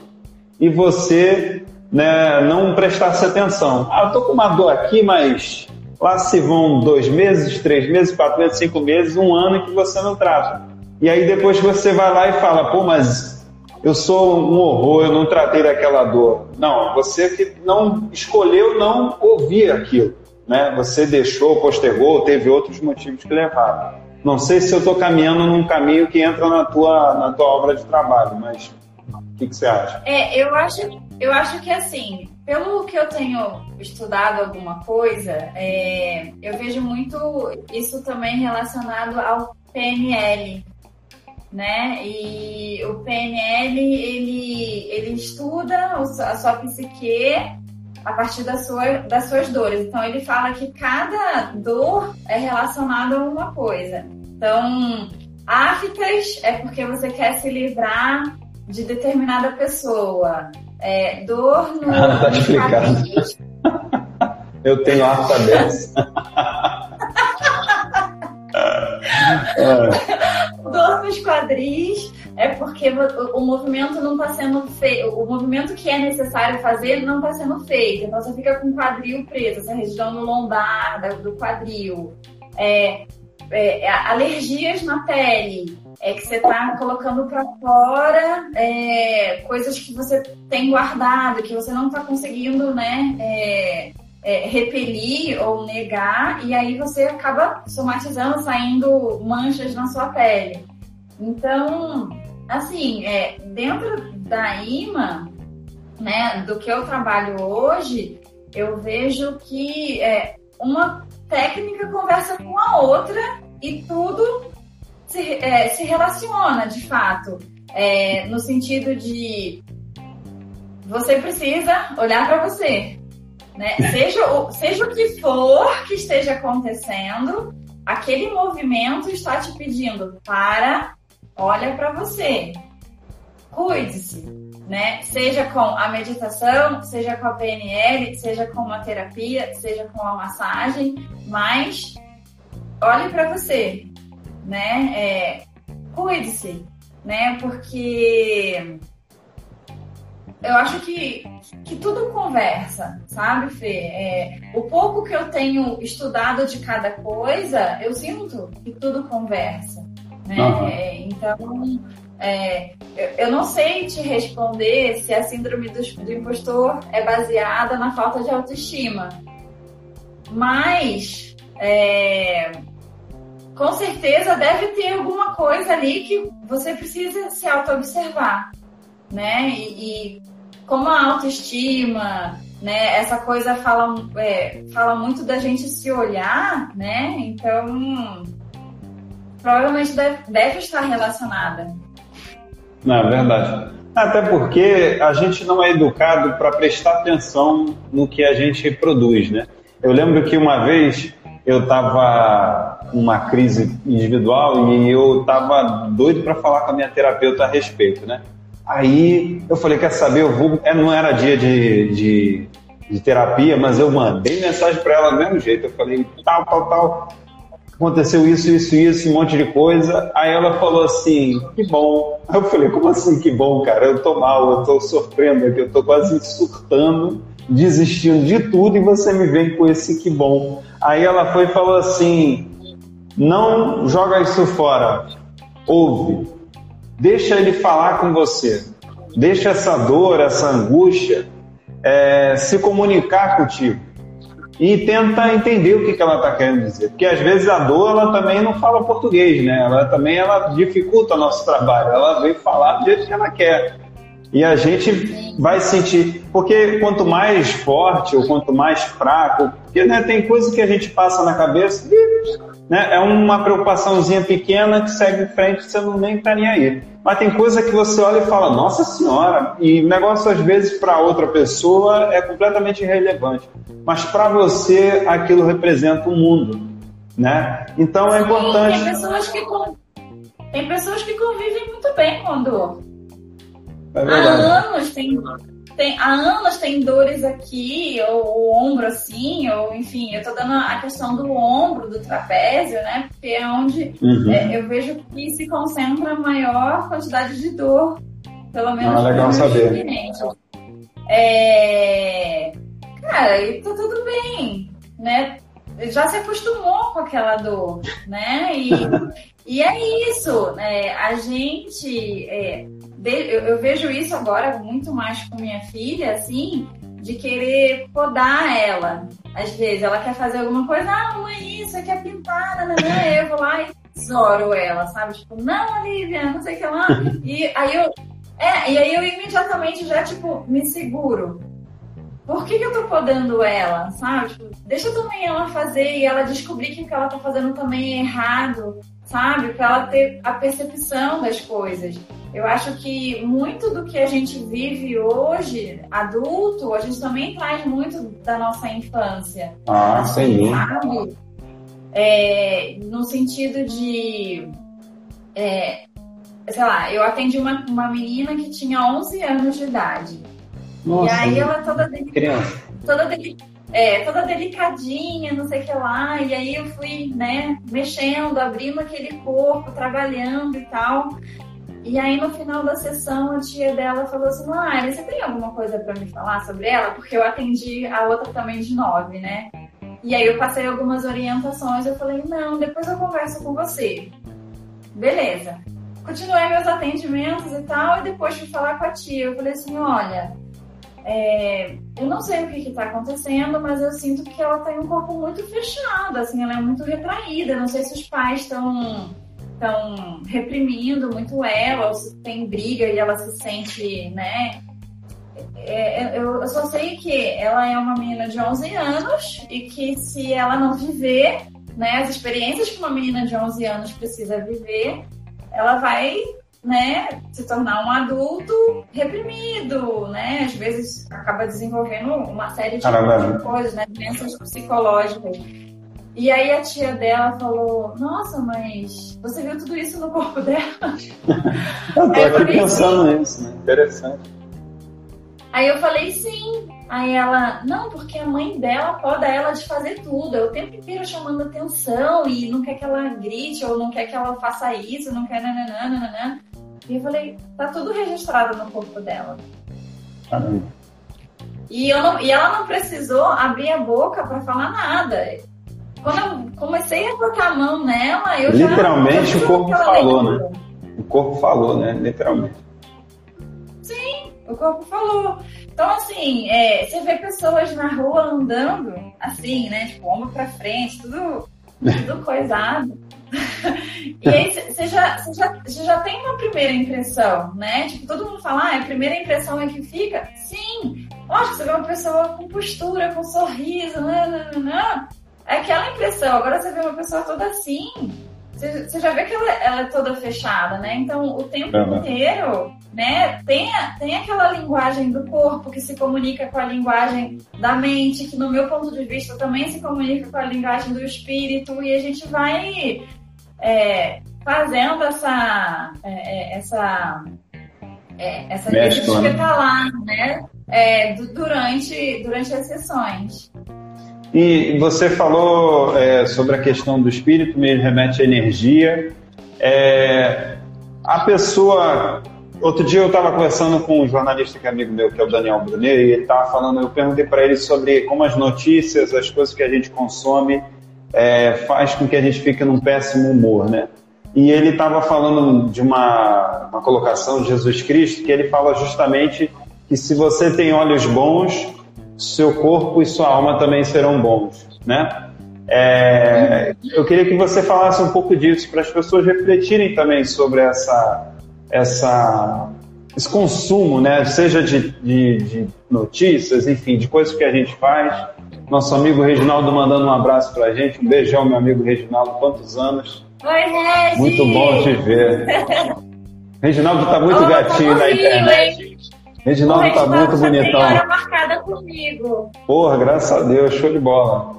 e você né, não prestasse atenção. Ah, eu tô com uma dor aqui, mas lá se vão dois meses, três meses, quatro meses, cinco meses, um ano que você não trata. E aí depois você vai lá e fala, pô, mas eu sou um horror, eu não tratei daquela dor. Não, você que não escolheu não ouvir aquilo né? Você deixou, postergou, teve outros motivos que levaram. Não sei se eu estou caminhando num caminho que entra na tua, na tua obra de trabalho, mas o que, que, você acha? É, eu acho, eu acho que assim, pelo que eu tenho estudado alguma coisa, é, eu vejo muito isso também relacionado ao PNL, né? E o PNL ele, ele estuda a sua psique a partir da sua, das suas dores. Então, ele fala que cada dor é relacionada a uma coisa. Então, aftas é porque você quer se livrar de determinada pessoa. É, dor no. Ah, (laughs) tá explicado. Eu tenho afta dessa. (laughs) Dor nos quadris é porque o, movimento não está sendo feito, o movimento que é necessário fazer não está sendo feito. Então você fica com o quadril preso, essa região no lombar do quadril. É, é, é, alergias na pele, é que você está colocando para fora é, coisas que você tem guardado, que você não está conseguindo, né? É, é, repelir ou negar, e aí você acaba somatizando, saindo manchas na sua pele. Então, assim, é, dentro da IMA, né, do que eu trabalho hoje, eu vejo que é, uma técnica conversa com a outra e tudo se, é, se relaciona de fato. É, no sentido de você precisa olhar para você, né? (laughs) Seja, o, seja o que for que esteja acontecendo, aquele movimento está te pedindo para, olha para você, cuide-se, né? Seja com a meditação, seja com a PNL, seja com uma terapia, seja com a massagem, mas olhe para você, né? É, cuide-se, né? Porque eu acho que, que tudo conversa, sabe, Fê? É, o pouco que eu tenho estudado de cada coisa, eu sinto que tudo conversa. Né? Uhum. Então, é, eu não sei te responder se a síndrome do, do impostor é baseada na falta de autoestima. Mas, é, com certeza deve ter alguma coisa ali que você precisa se auto-observar né? E, e como a autoestima né? Essa coisa fala, é, fala muito da gente se olhar, né? Então, provavelmente deve, estar relacionada. Não, é verdade. Até porque a gente não é educado para prestar atenção no que a gente produz, né? Eu lembro que uma vez eu estava numa crise individual e eu estava doido para falar com a minha terapeuta a respeito, né? Aí eu falei, quer saber, eu vou. É, não era dia de, de, de terapia, mas eu mandei mensagem para ela do mesmo jeito. Eu falei, tal, tal, tal. Aconteceu isso, isso, isso, um monte de coisa. Aí ela falou assim, que bom. Aí eu falei, como assim que bom, cara? Eu tô mal, eu tô sofrendo aqui, eu tô quase surtando, desistindo de tudo e você me vem com esse que bom. Aí ela foi e falou assim: não joga isso fora, ouve, deixa ele falar com você, deixa essa dor, essa angústia é, se comunicar contigo e tenta entender o que, que ela está querendo dizer, porque às vezes a dor ela também não fala português, né? Ela também ela dificulta o nosso trabalho, ela vem falar do jeito que ela quer. E a gente vai sentir, porque quanto mais forte ou quanto mais fraco, porque né, tem coisa que a gente passa na cabeça, né, é uma preocupaçãozinha pequena que segue em frente, você não nem tá nem aí. Mas tem coisa que você olha e fala, nossa senhora, e o negócio às vezes para outra pessoa é completamente irrelevante, mas para você aquilo representa o mundo, né? Então é importante. Tem pessoas que tem pessoas que convivem muito bem com dor. É há anos tem, tem, há anos tem dores aqui, ou o ombro assim, ou enfim, eu tô dando a questão do ombro, do trapézio, né? Porque é onde uhum. é, eu vejo que se concentra a maior quantidade de dor, pelo menos. Ah, legal saber. É... Cara, e tá tudo bem, né? Já se acostumou com aquela dor, né? E, (laughs) e é isso, né? A gente. É, eu, eu vejo isso agora muito mais com minha filha, assim, de querer podar ela. Às vezes ela quer fazer alguma coisa, ah, é isso, aqui é pintar, né, né? Eu vou lá e tesouro ela, sabe? Tipo, não, Olivia, não sei o que lá. E aí eu. É, e aí eu imediatamente já, tipo, me seguro. Por que, que eu tô podando ela, sabe? Tipo, deixa também ela fazer e ela descobrir que o que ela tá fazendo também é errado, sabe? Para ela ter a percepção das coisas. Eu acho que muito do que a gente vive hoje, adulto, a gente também traz muito da nossa infância. Ah, sim. Sabe? É, no sentido de. É, sei lá, eu atendi uma, uma menina que tinha 11 anos de idade. Nossa, e aí ela toda. Criança. Toda delicada é, toda delicadinha, não sei o que lá. E aí eu fui, né, mexendo, abrindo aquele corpo, trabalhando e tal. E aí no final da sessão a tia dela falou assim, Mari, você tem alguma coisa para me falar sobre ela? Porque eu atendi a outra também de nove, né? E aí eu passei algumas orientações, eu falei, não, depois eu converso com você. Beleza. Continuei meus atendimentos e tal, e depois fui falar com a tia. Eu falei assim, olha, é, eu não sei o que está acontecendo, mas eu sinto que ela tem um corpo muito fechado, assim, ela é muito retraída. Não sei se os pais estão estão reprimindo muito ela, ou se tem briga e ela se sente, né? É, é eu, eu só sei que ela é uma menina de 11 anos e que se ela não viver, né, as experiências que uma menina de 11 anos precisa viver, ela vai né, se tornar um adulto reprimido, né? Às vezes acaba desenvolvendo uma série de, de coisas, né? Doenças psicológicas. E aí a tia dela falou, nossa, mas você viu tudo isso no corpo dela? eu tô aqui pensando nisso, né? Interessante. Aí eu falei sim. Aí ela, não, porque a mãe dela poda ela de fazer tudo. Eu o tempo inteiro chamando atenção e não quer que ela grite ou não quer que ela faça isso, não quer nananana. E eu falei, tá tudo registrado no corpo dela. Caramba. E, eu não, e ela não precisou abrir a boca para falar nada. Quando eu comecei a botar a mão nela, eu Literalmente já, o corpo falou, né? O corpo falou, né? Literalmente. O corpo falou. Então, assim, é, você vê pessoas na rua andando assim, né? Tipo, ombro pra frente, tudo, tudo coisado. (laughs) e aí você já, já, já tem uma primeira impressão, né? Tipo, todo mundo fala, ah, a primeira impressão é que fica. Sim, Lógico, você vê uma pessoa com postura, com sorriso, não, não, não, é aquela impressão. Agora você vê uma pessoa toda assim, você, você já vê que ela, ela, é toda fechada, né? Então, o tempo uhum. inteiro, né, tem, tem aquela linguagem do corpo que se comunica com a linguagem da mente, que no meu ponto de vista também se comunica com a linguagem do espírito, e a gente vai é, fazendo essa, é, é essa, é, essa Mescla, tá lá, né? É, durante, durante as sessões. E você falou é, sobre a questão do espírito, me remete à energia. É, a pessoa. Outro dia eu estava conversando com um jornalista que é amigo meu, que é o Daniel Brunet, e ele estava falando, eu perguntei para ele sobre como as notícias, as coisas que a gente consome, é, faz com que a gente fique num péssimo humor, né? E ele estava falando de uma, uma colocação de Jesus Cristo, que ele fala justamente que se você tem olhos bons, seu corpo e sua alma também serão bons, né? É, eu queria que você falasse um pouco disso para as pessoas refletirem também sobre essa, essa, esse consumo, né? Seja de, de, de notícias, enfim, de coisas que a gente faz. Nosso amigo Reginaldo mandando um abraço para a gente, um beijão, meu amigo Reginaldo, quantos anos? Oi, Regi! Muito bom te ver. Reginaldo está muito oh, gatinho tá na internet. Reginaldo tá muito bonitão. Hora marcada comigo. Porra, graças a Deus, show de bola.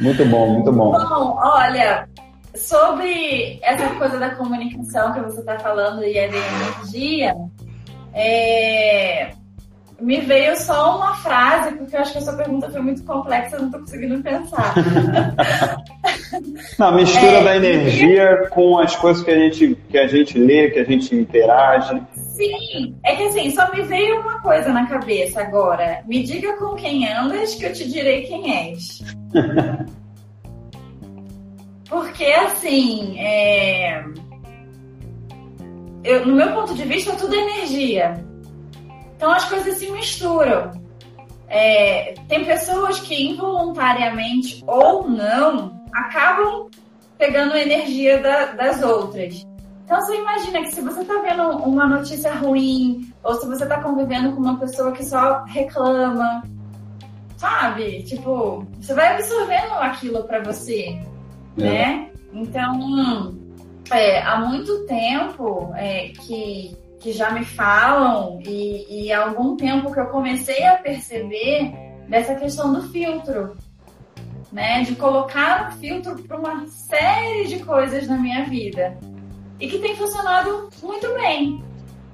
muito bom, muito bom. Bom, olha, sobre essa coisa da comunicação que você está falando e a energia, é, me veio só uma frase, porque eu acho que a sua pergunta foi muito complexa, eu não estou conseguindo pensar. não, a mistura é, da energia com as coisas que a, gente, que a gente lê, que a gente interage. Sim, é que assim, só me veio uma coisa na cabeça agora. Me diga com quem andas que eu te direi quem és. (laughs) porque assim, é... eu, no meu ponto de vista, tudo é energia. Então as coisas se misturam. É, tem pessoas que involuntariamente ou não acabam pegando energia da, das outras. Então você imagina que se você está vendo uma notícia ruim, ou se você está convivendo com uma pessoa que só reclama, sabe? Tipo, você vai absorvendo aquilo para você, é. né? Então, é, há muito tempo é, que que já me falam e, e há algum tempo que eu comecei a perceber dessa questão do filtro, né? De colocar um filtro para uma série de coisas na minha vida e que tem funcionado muito bem,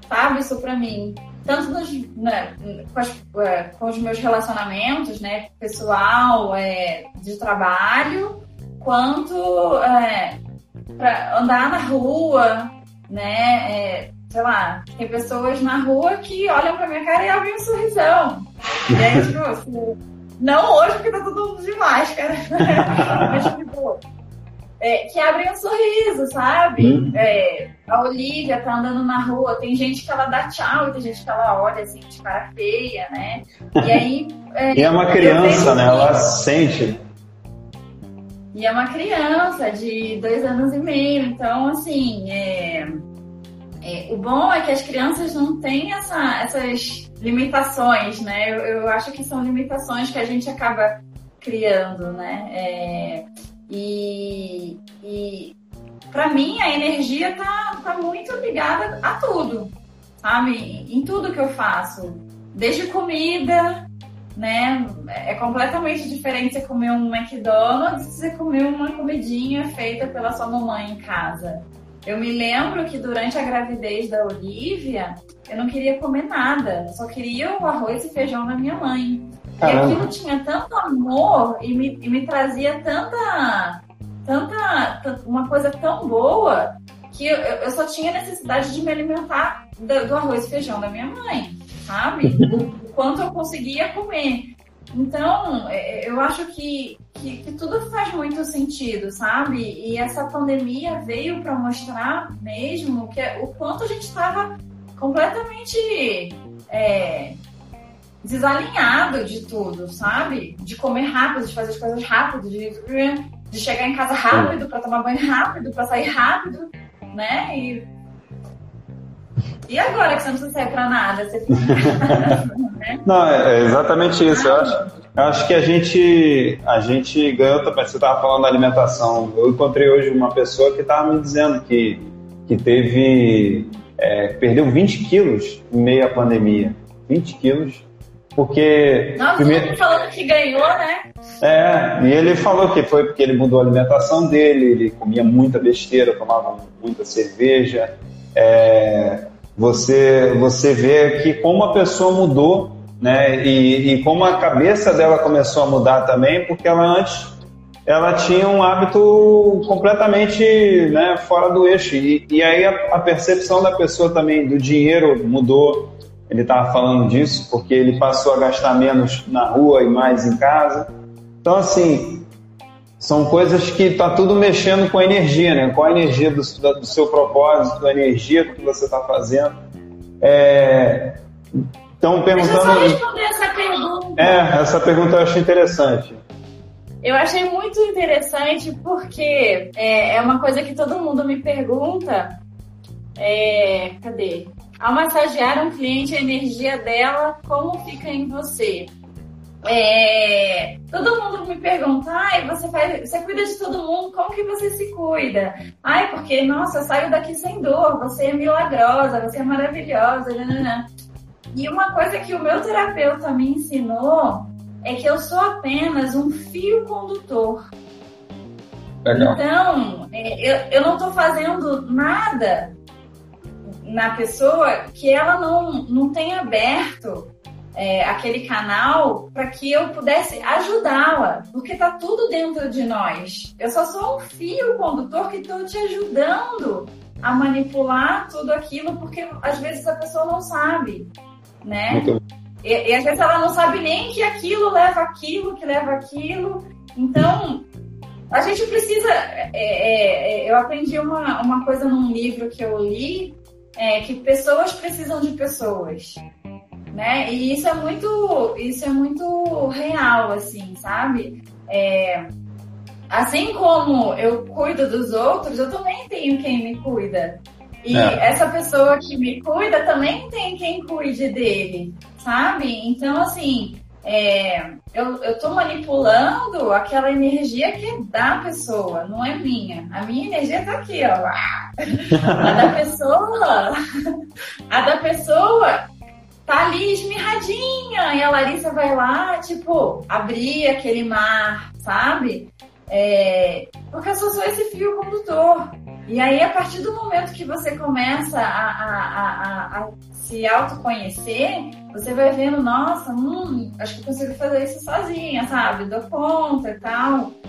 sabe? Isso para mim, tanto nos, né, com, as, é, com, os meus relacionamentos, né? Pessoal, é, de trabalho, quanto é, para andar na rua, né? É, sei lá, tem pessoas na rua que olham pra minha cara e abrem um sorrisão. E aí, tipo, (laughs) assim, não hoje porque tá todo mundo de máscara, (laughs) mas tipo, é, que abrem um sorriso, sabe? Hum. É, a Olivia tá andando na rua, tem gente que ela dá tchau e tem gente que ela olha assim de cara feia, né? E aí. É, e é uma criança, né? Ela sente. E é uma criança de dois anos e meio, então assim, é é, o bom é que as crianças não têm essa, essas limitações, né? Eu, eu, acho que são limitações que a gente acaba criando, né? É, e, e para mim a energia tá, tá muito ligada a tudo, sabe? Em tudo que eu faço, desde comida, né? É completamente diferente você comer um McDonald's você comer uma comidinha feita pela sua mamãe em casa. Eu me lembro que durante a gravidez da Olivia, eu não queria comer nada, só queria o arroz e feijão da minha mãe. Caramba. E aquilo tinha tanto amor e me, e me trazia tanta, tanta, uma coisa tão boa que eu, eu só tinha necessidade de me alimentar do, do arroz e feijão da minha mãe, sabe? (laughs) quanto eu conseguia comer. Então, é, é, eu acho que, que, que, tudo faz muito sentido, sabe? E essa pandemia veio para mostrar mesmo que o quanto a gente estava completamente é, desalinhado de tudo, sabe? De comer rápido, de fazer as coisas rápido, de, de chegar em casa rápido, para tomar banho rápido, para sair rápido, né? E, e agora que você não precisa sair para nada? Você fica né? (laughs) Não, é, é exatamente isso. Eu acho, eu acho que a gente, a gente ganhou também. Você estava falando da alimentação. Eu encontrei hoje uma pessoa que estava me dizendo que, que teve. É, perdeu 20 quilos em meio à pandemia. 20 quilos. Porque. Nossa, primeiro... falando que ganhou, né? É, e ele falou que foi porque ele mudou a alimentação dele, ele comia muita besteira, tomava muita cerveja. É, você, você vê que como a pessoa mudou, né? E, e como a cabeça dela começou a mudar também, porque ela antes ela tinha um hábito completamente né, fora do eixo. E, e aí a, a, percepção da pessoa também do dinheiro mudou. Ele estava falando disso porque ele passou a gastar menos na rua e mais em casa. Então, assim, são coisas que está tudo mexendo com a energia, né? Com a energia do, do seu propósito, a energia do que você está fazendo. É... Então, perguntando. Deixa eu só responder essa pergunta. É, essa pergunta eu achei interessante. Eu achei muito interessante porque é, é uma coisa que todo mundo me pergunta. É, cadê? Ao massagear um cliente, a energia dela, como fica em você? É, todo mundo me pergunta, ai, você faz, você cuida de todo mundo, como que você se cuida? Ai, porque, nossa, eu saio daqui sem dor, você é milagrosa, você é maravilhosa, nananã. E uma coisa que o meu terapeuta me ensinou é que eu sou apenas um fio condutor. Legal. Então, é, eu, eu não estou fazendo nada na pessoa que ela não, não tenha aberto é, aquele canal para que eu pudesse ajudá-la, porque tá tudo dentro de nós. Eu só sou um fio condutor que estou te ajudando a manipular tudo aquilo, porque às vezes a pessoa não sabe, né? E, e, às vezes ela não sabe nem que aquilo leva aquilo, que leva aquilo. Então, a gente precisa. É, é, é eu aprendi uma, uma coisa num livro que eu li, é, que pessoas precisam de pessoas né? E isso é muito, isso é muito real, assim, sabe? É, assim como eu cuido dos outros, eu também tenho quem me cuida. E é. essa pessoa que me cuida também tem quem cuide dele, sabe? Então, assim, é, eu, eu tô manipulando aquela energia que é da pessoa, não é minha. A minha energia tá aqui, ó. (laughs) A da pessoa, a da pessoa tá ali esmirradinha. E a Larissa vai lá, tipo, abrir aquele mar, sabe? É, porque eu só sou esse fio condutor. E aí, a partir do momento que você começa a, a, a, a se autoconhecer, você vai vendo, nossa, hum, acho que eu consigo fazer isso sozinha, sabe? Dou conta e tal. (laughs)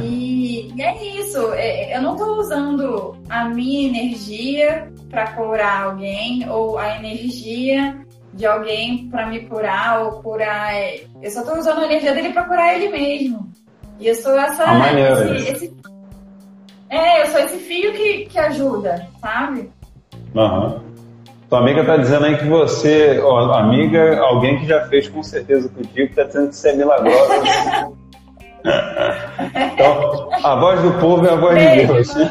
E, e é isso. É, eu não tô usando a minha energia para curar alguém ou a energia de alguém para me curar ou curar. É, eu só tô usando a energia dele para curar ele mesmo. E eu sou essa. Esse, esse, é, eu sou esse fio que, que ajuda, sabe? Aham. Uhum. Tua amiga tá dizendo aí que você, ó, amiga, alguém que já fez com certeza contigo, tá dizendo que você é milagrosa. (laughs) então, a voz do povo é a voz Beijo, de Deus. (laughs)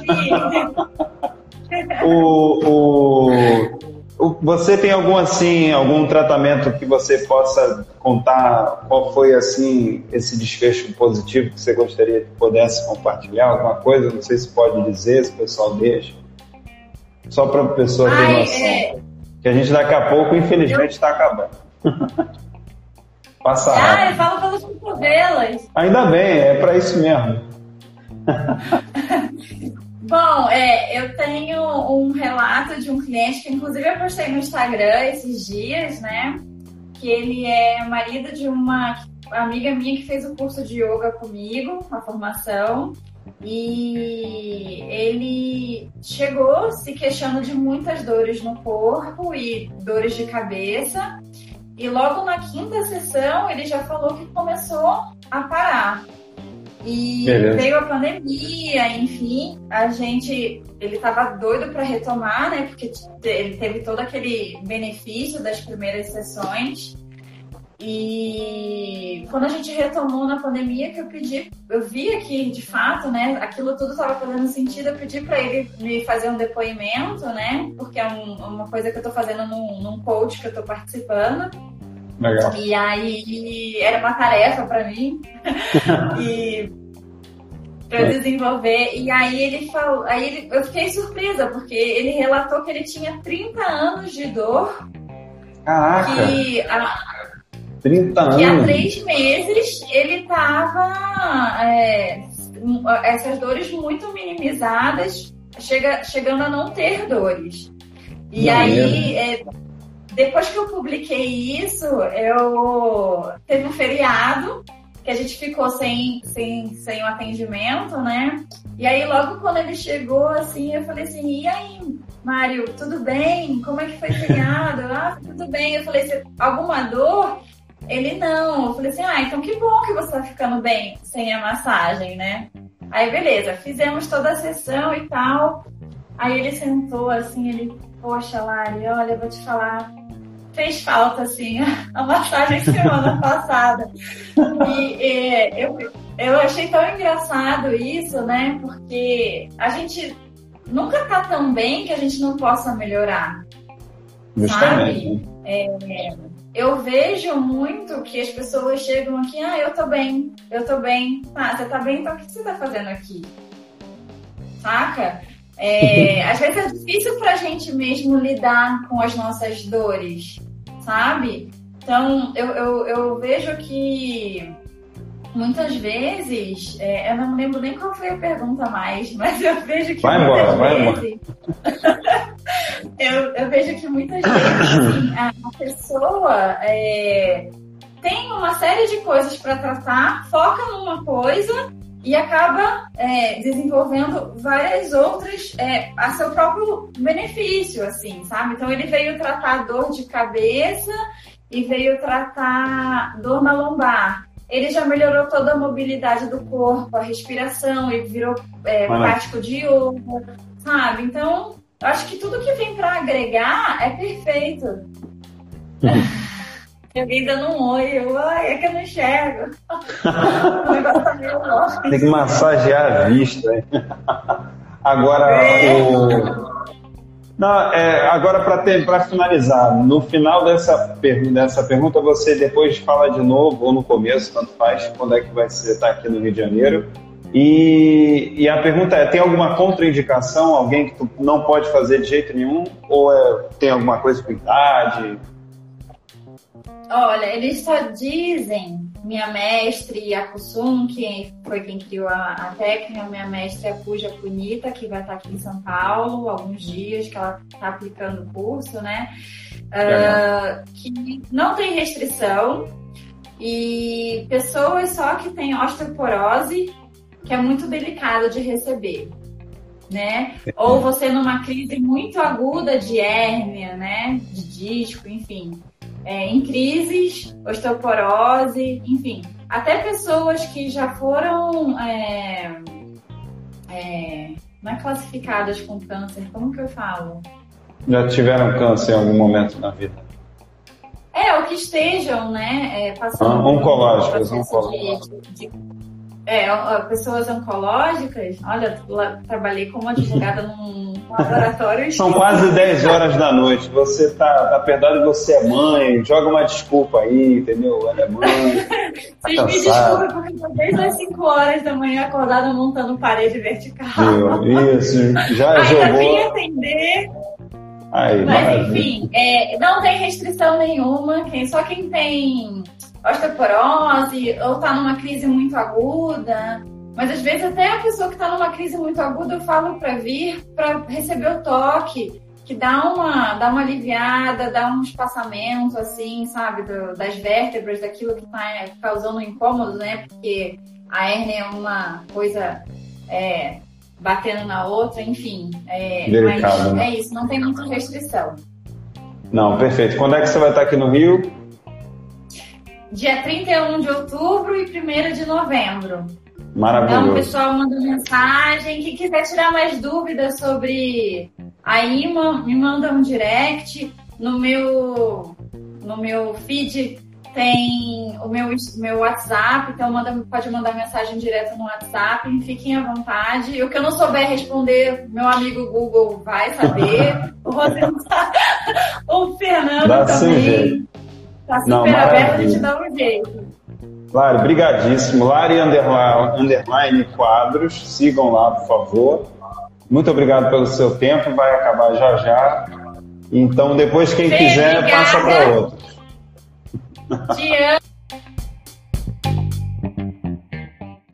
o, o, você tem algum assim, algum tratamento que você possa contar qual foi assim esse desfecho positivo que você gostaria que pudesse compartilhar alguma coisa? Não sei se pode dizer, se o pessoal deixa. Só para a pessoa ter Ai, noção. É... Que a gente daqui a pouco, infelizmente, está Eu... acabando. (laughs) Passa Ah, eu falo pelos cotovelos. Ainda bem, é para isso mesmo. (laughs) Bom, é, eu tenho um relato de um cliente que, inclusive, eu postei no Instagram esses dias, né? Que ele é marido de uma amiga minha que fez o curso de yoga comigo, uma formação. E ele chegou se queixando de muitas dores no corpo e dores de cabeça. E logo na quinta sessão ele já falou que começou a parar. E Beleza. veio a pandemia, enfim, a gente. Ele estava doido para retomar, né? Porque ele teve todo aquele benefício das primeiras sessões. E quando a gente retomou na pandemia, que eu pedi, eu vi que de fato, né, aquilo tudo estava fazendo sentido, eu pedi para ele me fazer um depoimento, né, porque é um, uma coisa que eu estou fazendo num, num coach que eu estou participando. Legal. E aí era uma tarefa para mim. (laughs) e para eu desenvolver. E aí ele falou, aí ele, eu fiquei surpresa, porque ele relatou que ele tinha 30 anos de dor. Caraca! Que a, 30 anos. E há três meses ele tava é, essas dores muito minimizadas, chega, chegando a não ter dores. E aí, é, depois que eu publiquei isso, eu teve um feriado que a gente ficou sem, sem, sem o atendimento, né? E aí, logo quando ele chegou, assim, eu falei assim, e aí, Mário, tudo bem? Como é que foi o feriado? ah, tudo bem. Eu falei, alguma dor? Ele não. Eu falei assim, ah, então que bom que você tá ficando bem sem a massagem, né? Aí, beleza, fizemos toda a sessão e tal. Aí ele sentou assim, ele, poxa, Lari, olha, eu vou te falar, fez falta, assim, (laughs) a massagem semana passada. E, e eu, eu achei tão engraçado isso, né? Porque a gente nunca tá tão bem que a gente não possa melhorar. Justamente. Sabe? É, eu vejo muito que as pessoas chegam aqui, ah, eu tô bem, eu tô bem. Ah, você tá bem, então o que você tá fazendo aqui? Saca? É, às vezes é difícil pra gente mesmo lidar com as nossas dores, sabe? Então, eu, eu, eu vejo que muitas vezes, é, eu não lembro nem qual foi a pergunta mais, (laughs) mas eu vejo que vai embora, vezes. (laughs) eu, eu, vejo que muitas vezes assim, a pessoa é, tem uma série de coisas para tratar, foca numa coisa e acaba é, desenvolvendo várias outras é, a seu próprio benefício, assim, sabe? Então ele veio tratar dor de cabeça e veio tratar dor na lombar ele já melhorou toda a mobilidade do corpo, a respiração, ele virou é, prático de yoga, sabe? Então, acho que tudo que vem para agregar é perfeito. (laughs) Alguém dando um oi, eu, ai, é que eu não enxergo. (laughs) o negócio tá Tem que massagear a vista. (laughs) Agora, é. o não, é, agora para finalizar, no final dessa, per dessa pergunta, você depois fala de novo, ou no começo, tanto faz, quando é que vai ser estar tá aqui no Rio de Janeiro. E, e, a pergunta é: tem alguma contraindicação, alguém que tu não pode fazer de jeito nenhum? Ou é, tem alguma coisa com idade? Olha, eles só dizem, minha mestre, a Kusum, que foi quem criou a, a técnica, minha mestre, a Puja Punita, que vai estar aqui em São Paulo, alguns dias que ela está aplicando o curso, né? Uh, que não tem restrição e pessoas só que têm osteoporose, que é muito delicado de receber. Né? Ou você numa crise muito aguda de hérnia, né? De disco, enfim é, em crises, osteoporose, enfim. Até pessoas que já foram é, é, não é classificadas com câncer, como que eu falo? Já tiveram câncer em algum momento na vida? É, ou que estejam, né, é, passando ah, oncológicas, oncológicas. De, de, é, pessoas oncológicas, olha, trabalhei como advogada num (laughs) laboratório. São quase 10 horas da noite. Você tá, tá perdoado, você é mãe, joga uma desculpa aí, entendeu? Ela é mãe. Tá (laughs) Vocês me desculpem, porque tô desde as 5 horas da manhã acordada montando parede vertical. Isso, já Ainda jogou. vim atender. Mas enfim, é, não tem restrição nenhuma. Quem, só quem tem osteoporose ou está numa crise muito aguda. Mas às vezes até a pessoa que está numa crise muito aguda eu falo para vir para receber o toque, que dá uma, dá uma aliviada, dá um espaçamento assim, sabe, do, das vértebras, daquilo que está causando incômodo, né? Porque a hérnia é uma coisa é, batendo na outra, enfim. É, Delicado, mas né? é isso, não tem muita restrição. Não, perfeito. Quando é que você vai estar aqui no Rio? dia 31 de outubro e 1 de novembro. Maravilhoso. Então, o pessoal manda mensagem. Quem quiser tirar mais dúvidas sobre a IMA, me manda um direct. No meu, no meu feed tem o meu, meu WhatsApp, então manda, pode mandar mensagem direto no WhatsApp. Fiquem à vontade. O que eu não souber responder, meu amigo Google vai saber. (laughs) o, Rosendo, o Fernando Dá também. Tá super Não, aberto de dar um jeito. Lari, brigadíssimo. Lari underline, underline quadros, sigam lá, por favor. Muito obrigado pelo seu tempo, vai acabar já já. Então, depois, quem Sim, quiser, obrigada. passa para outros. Te amo.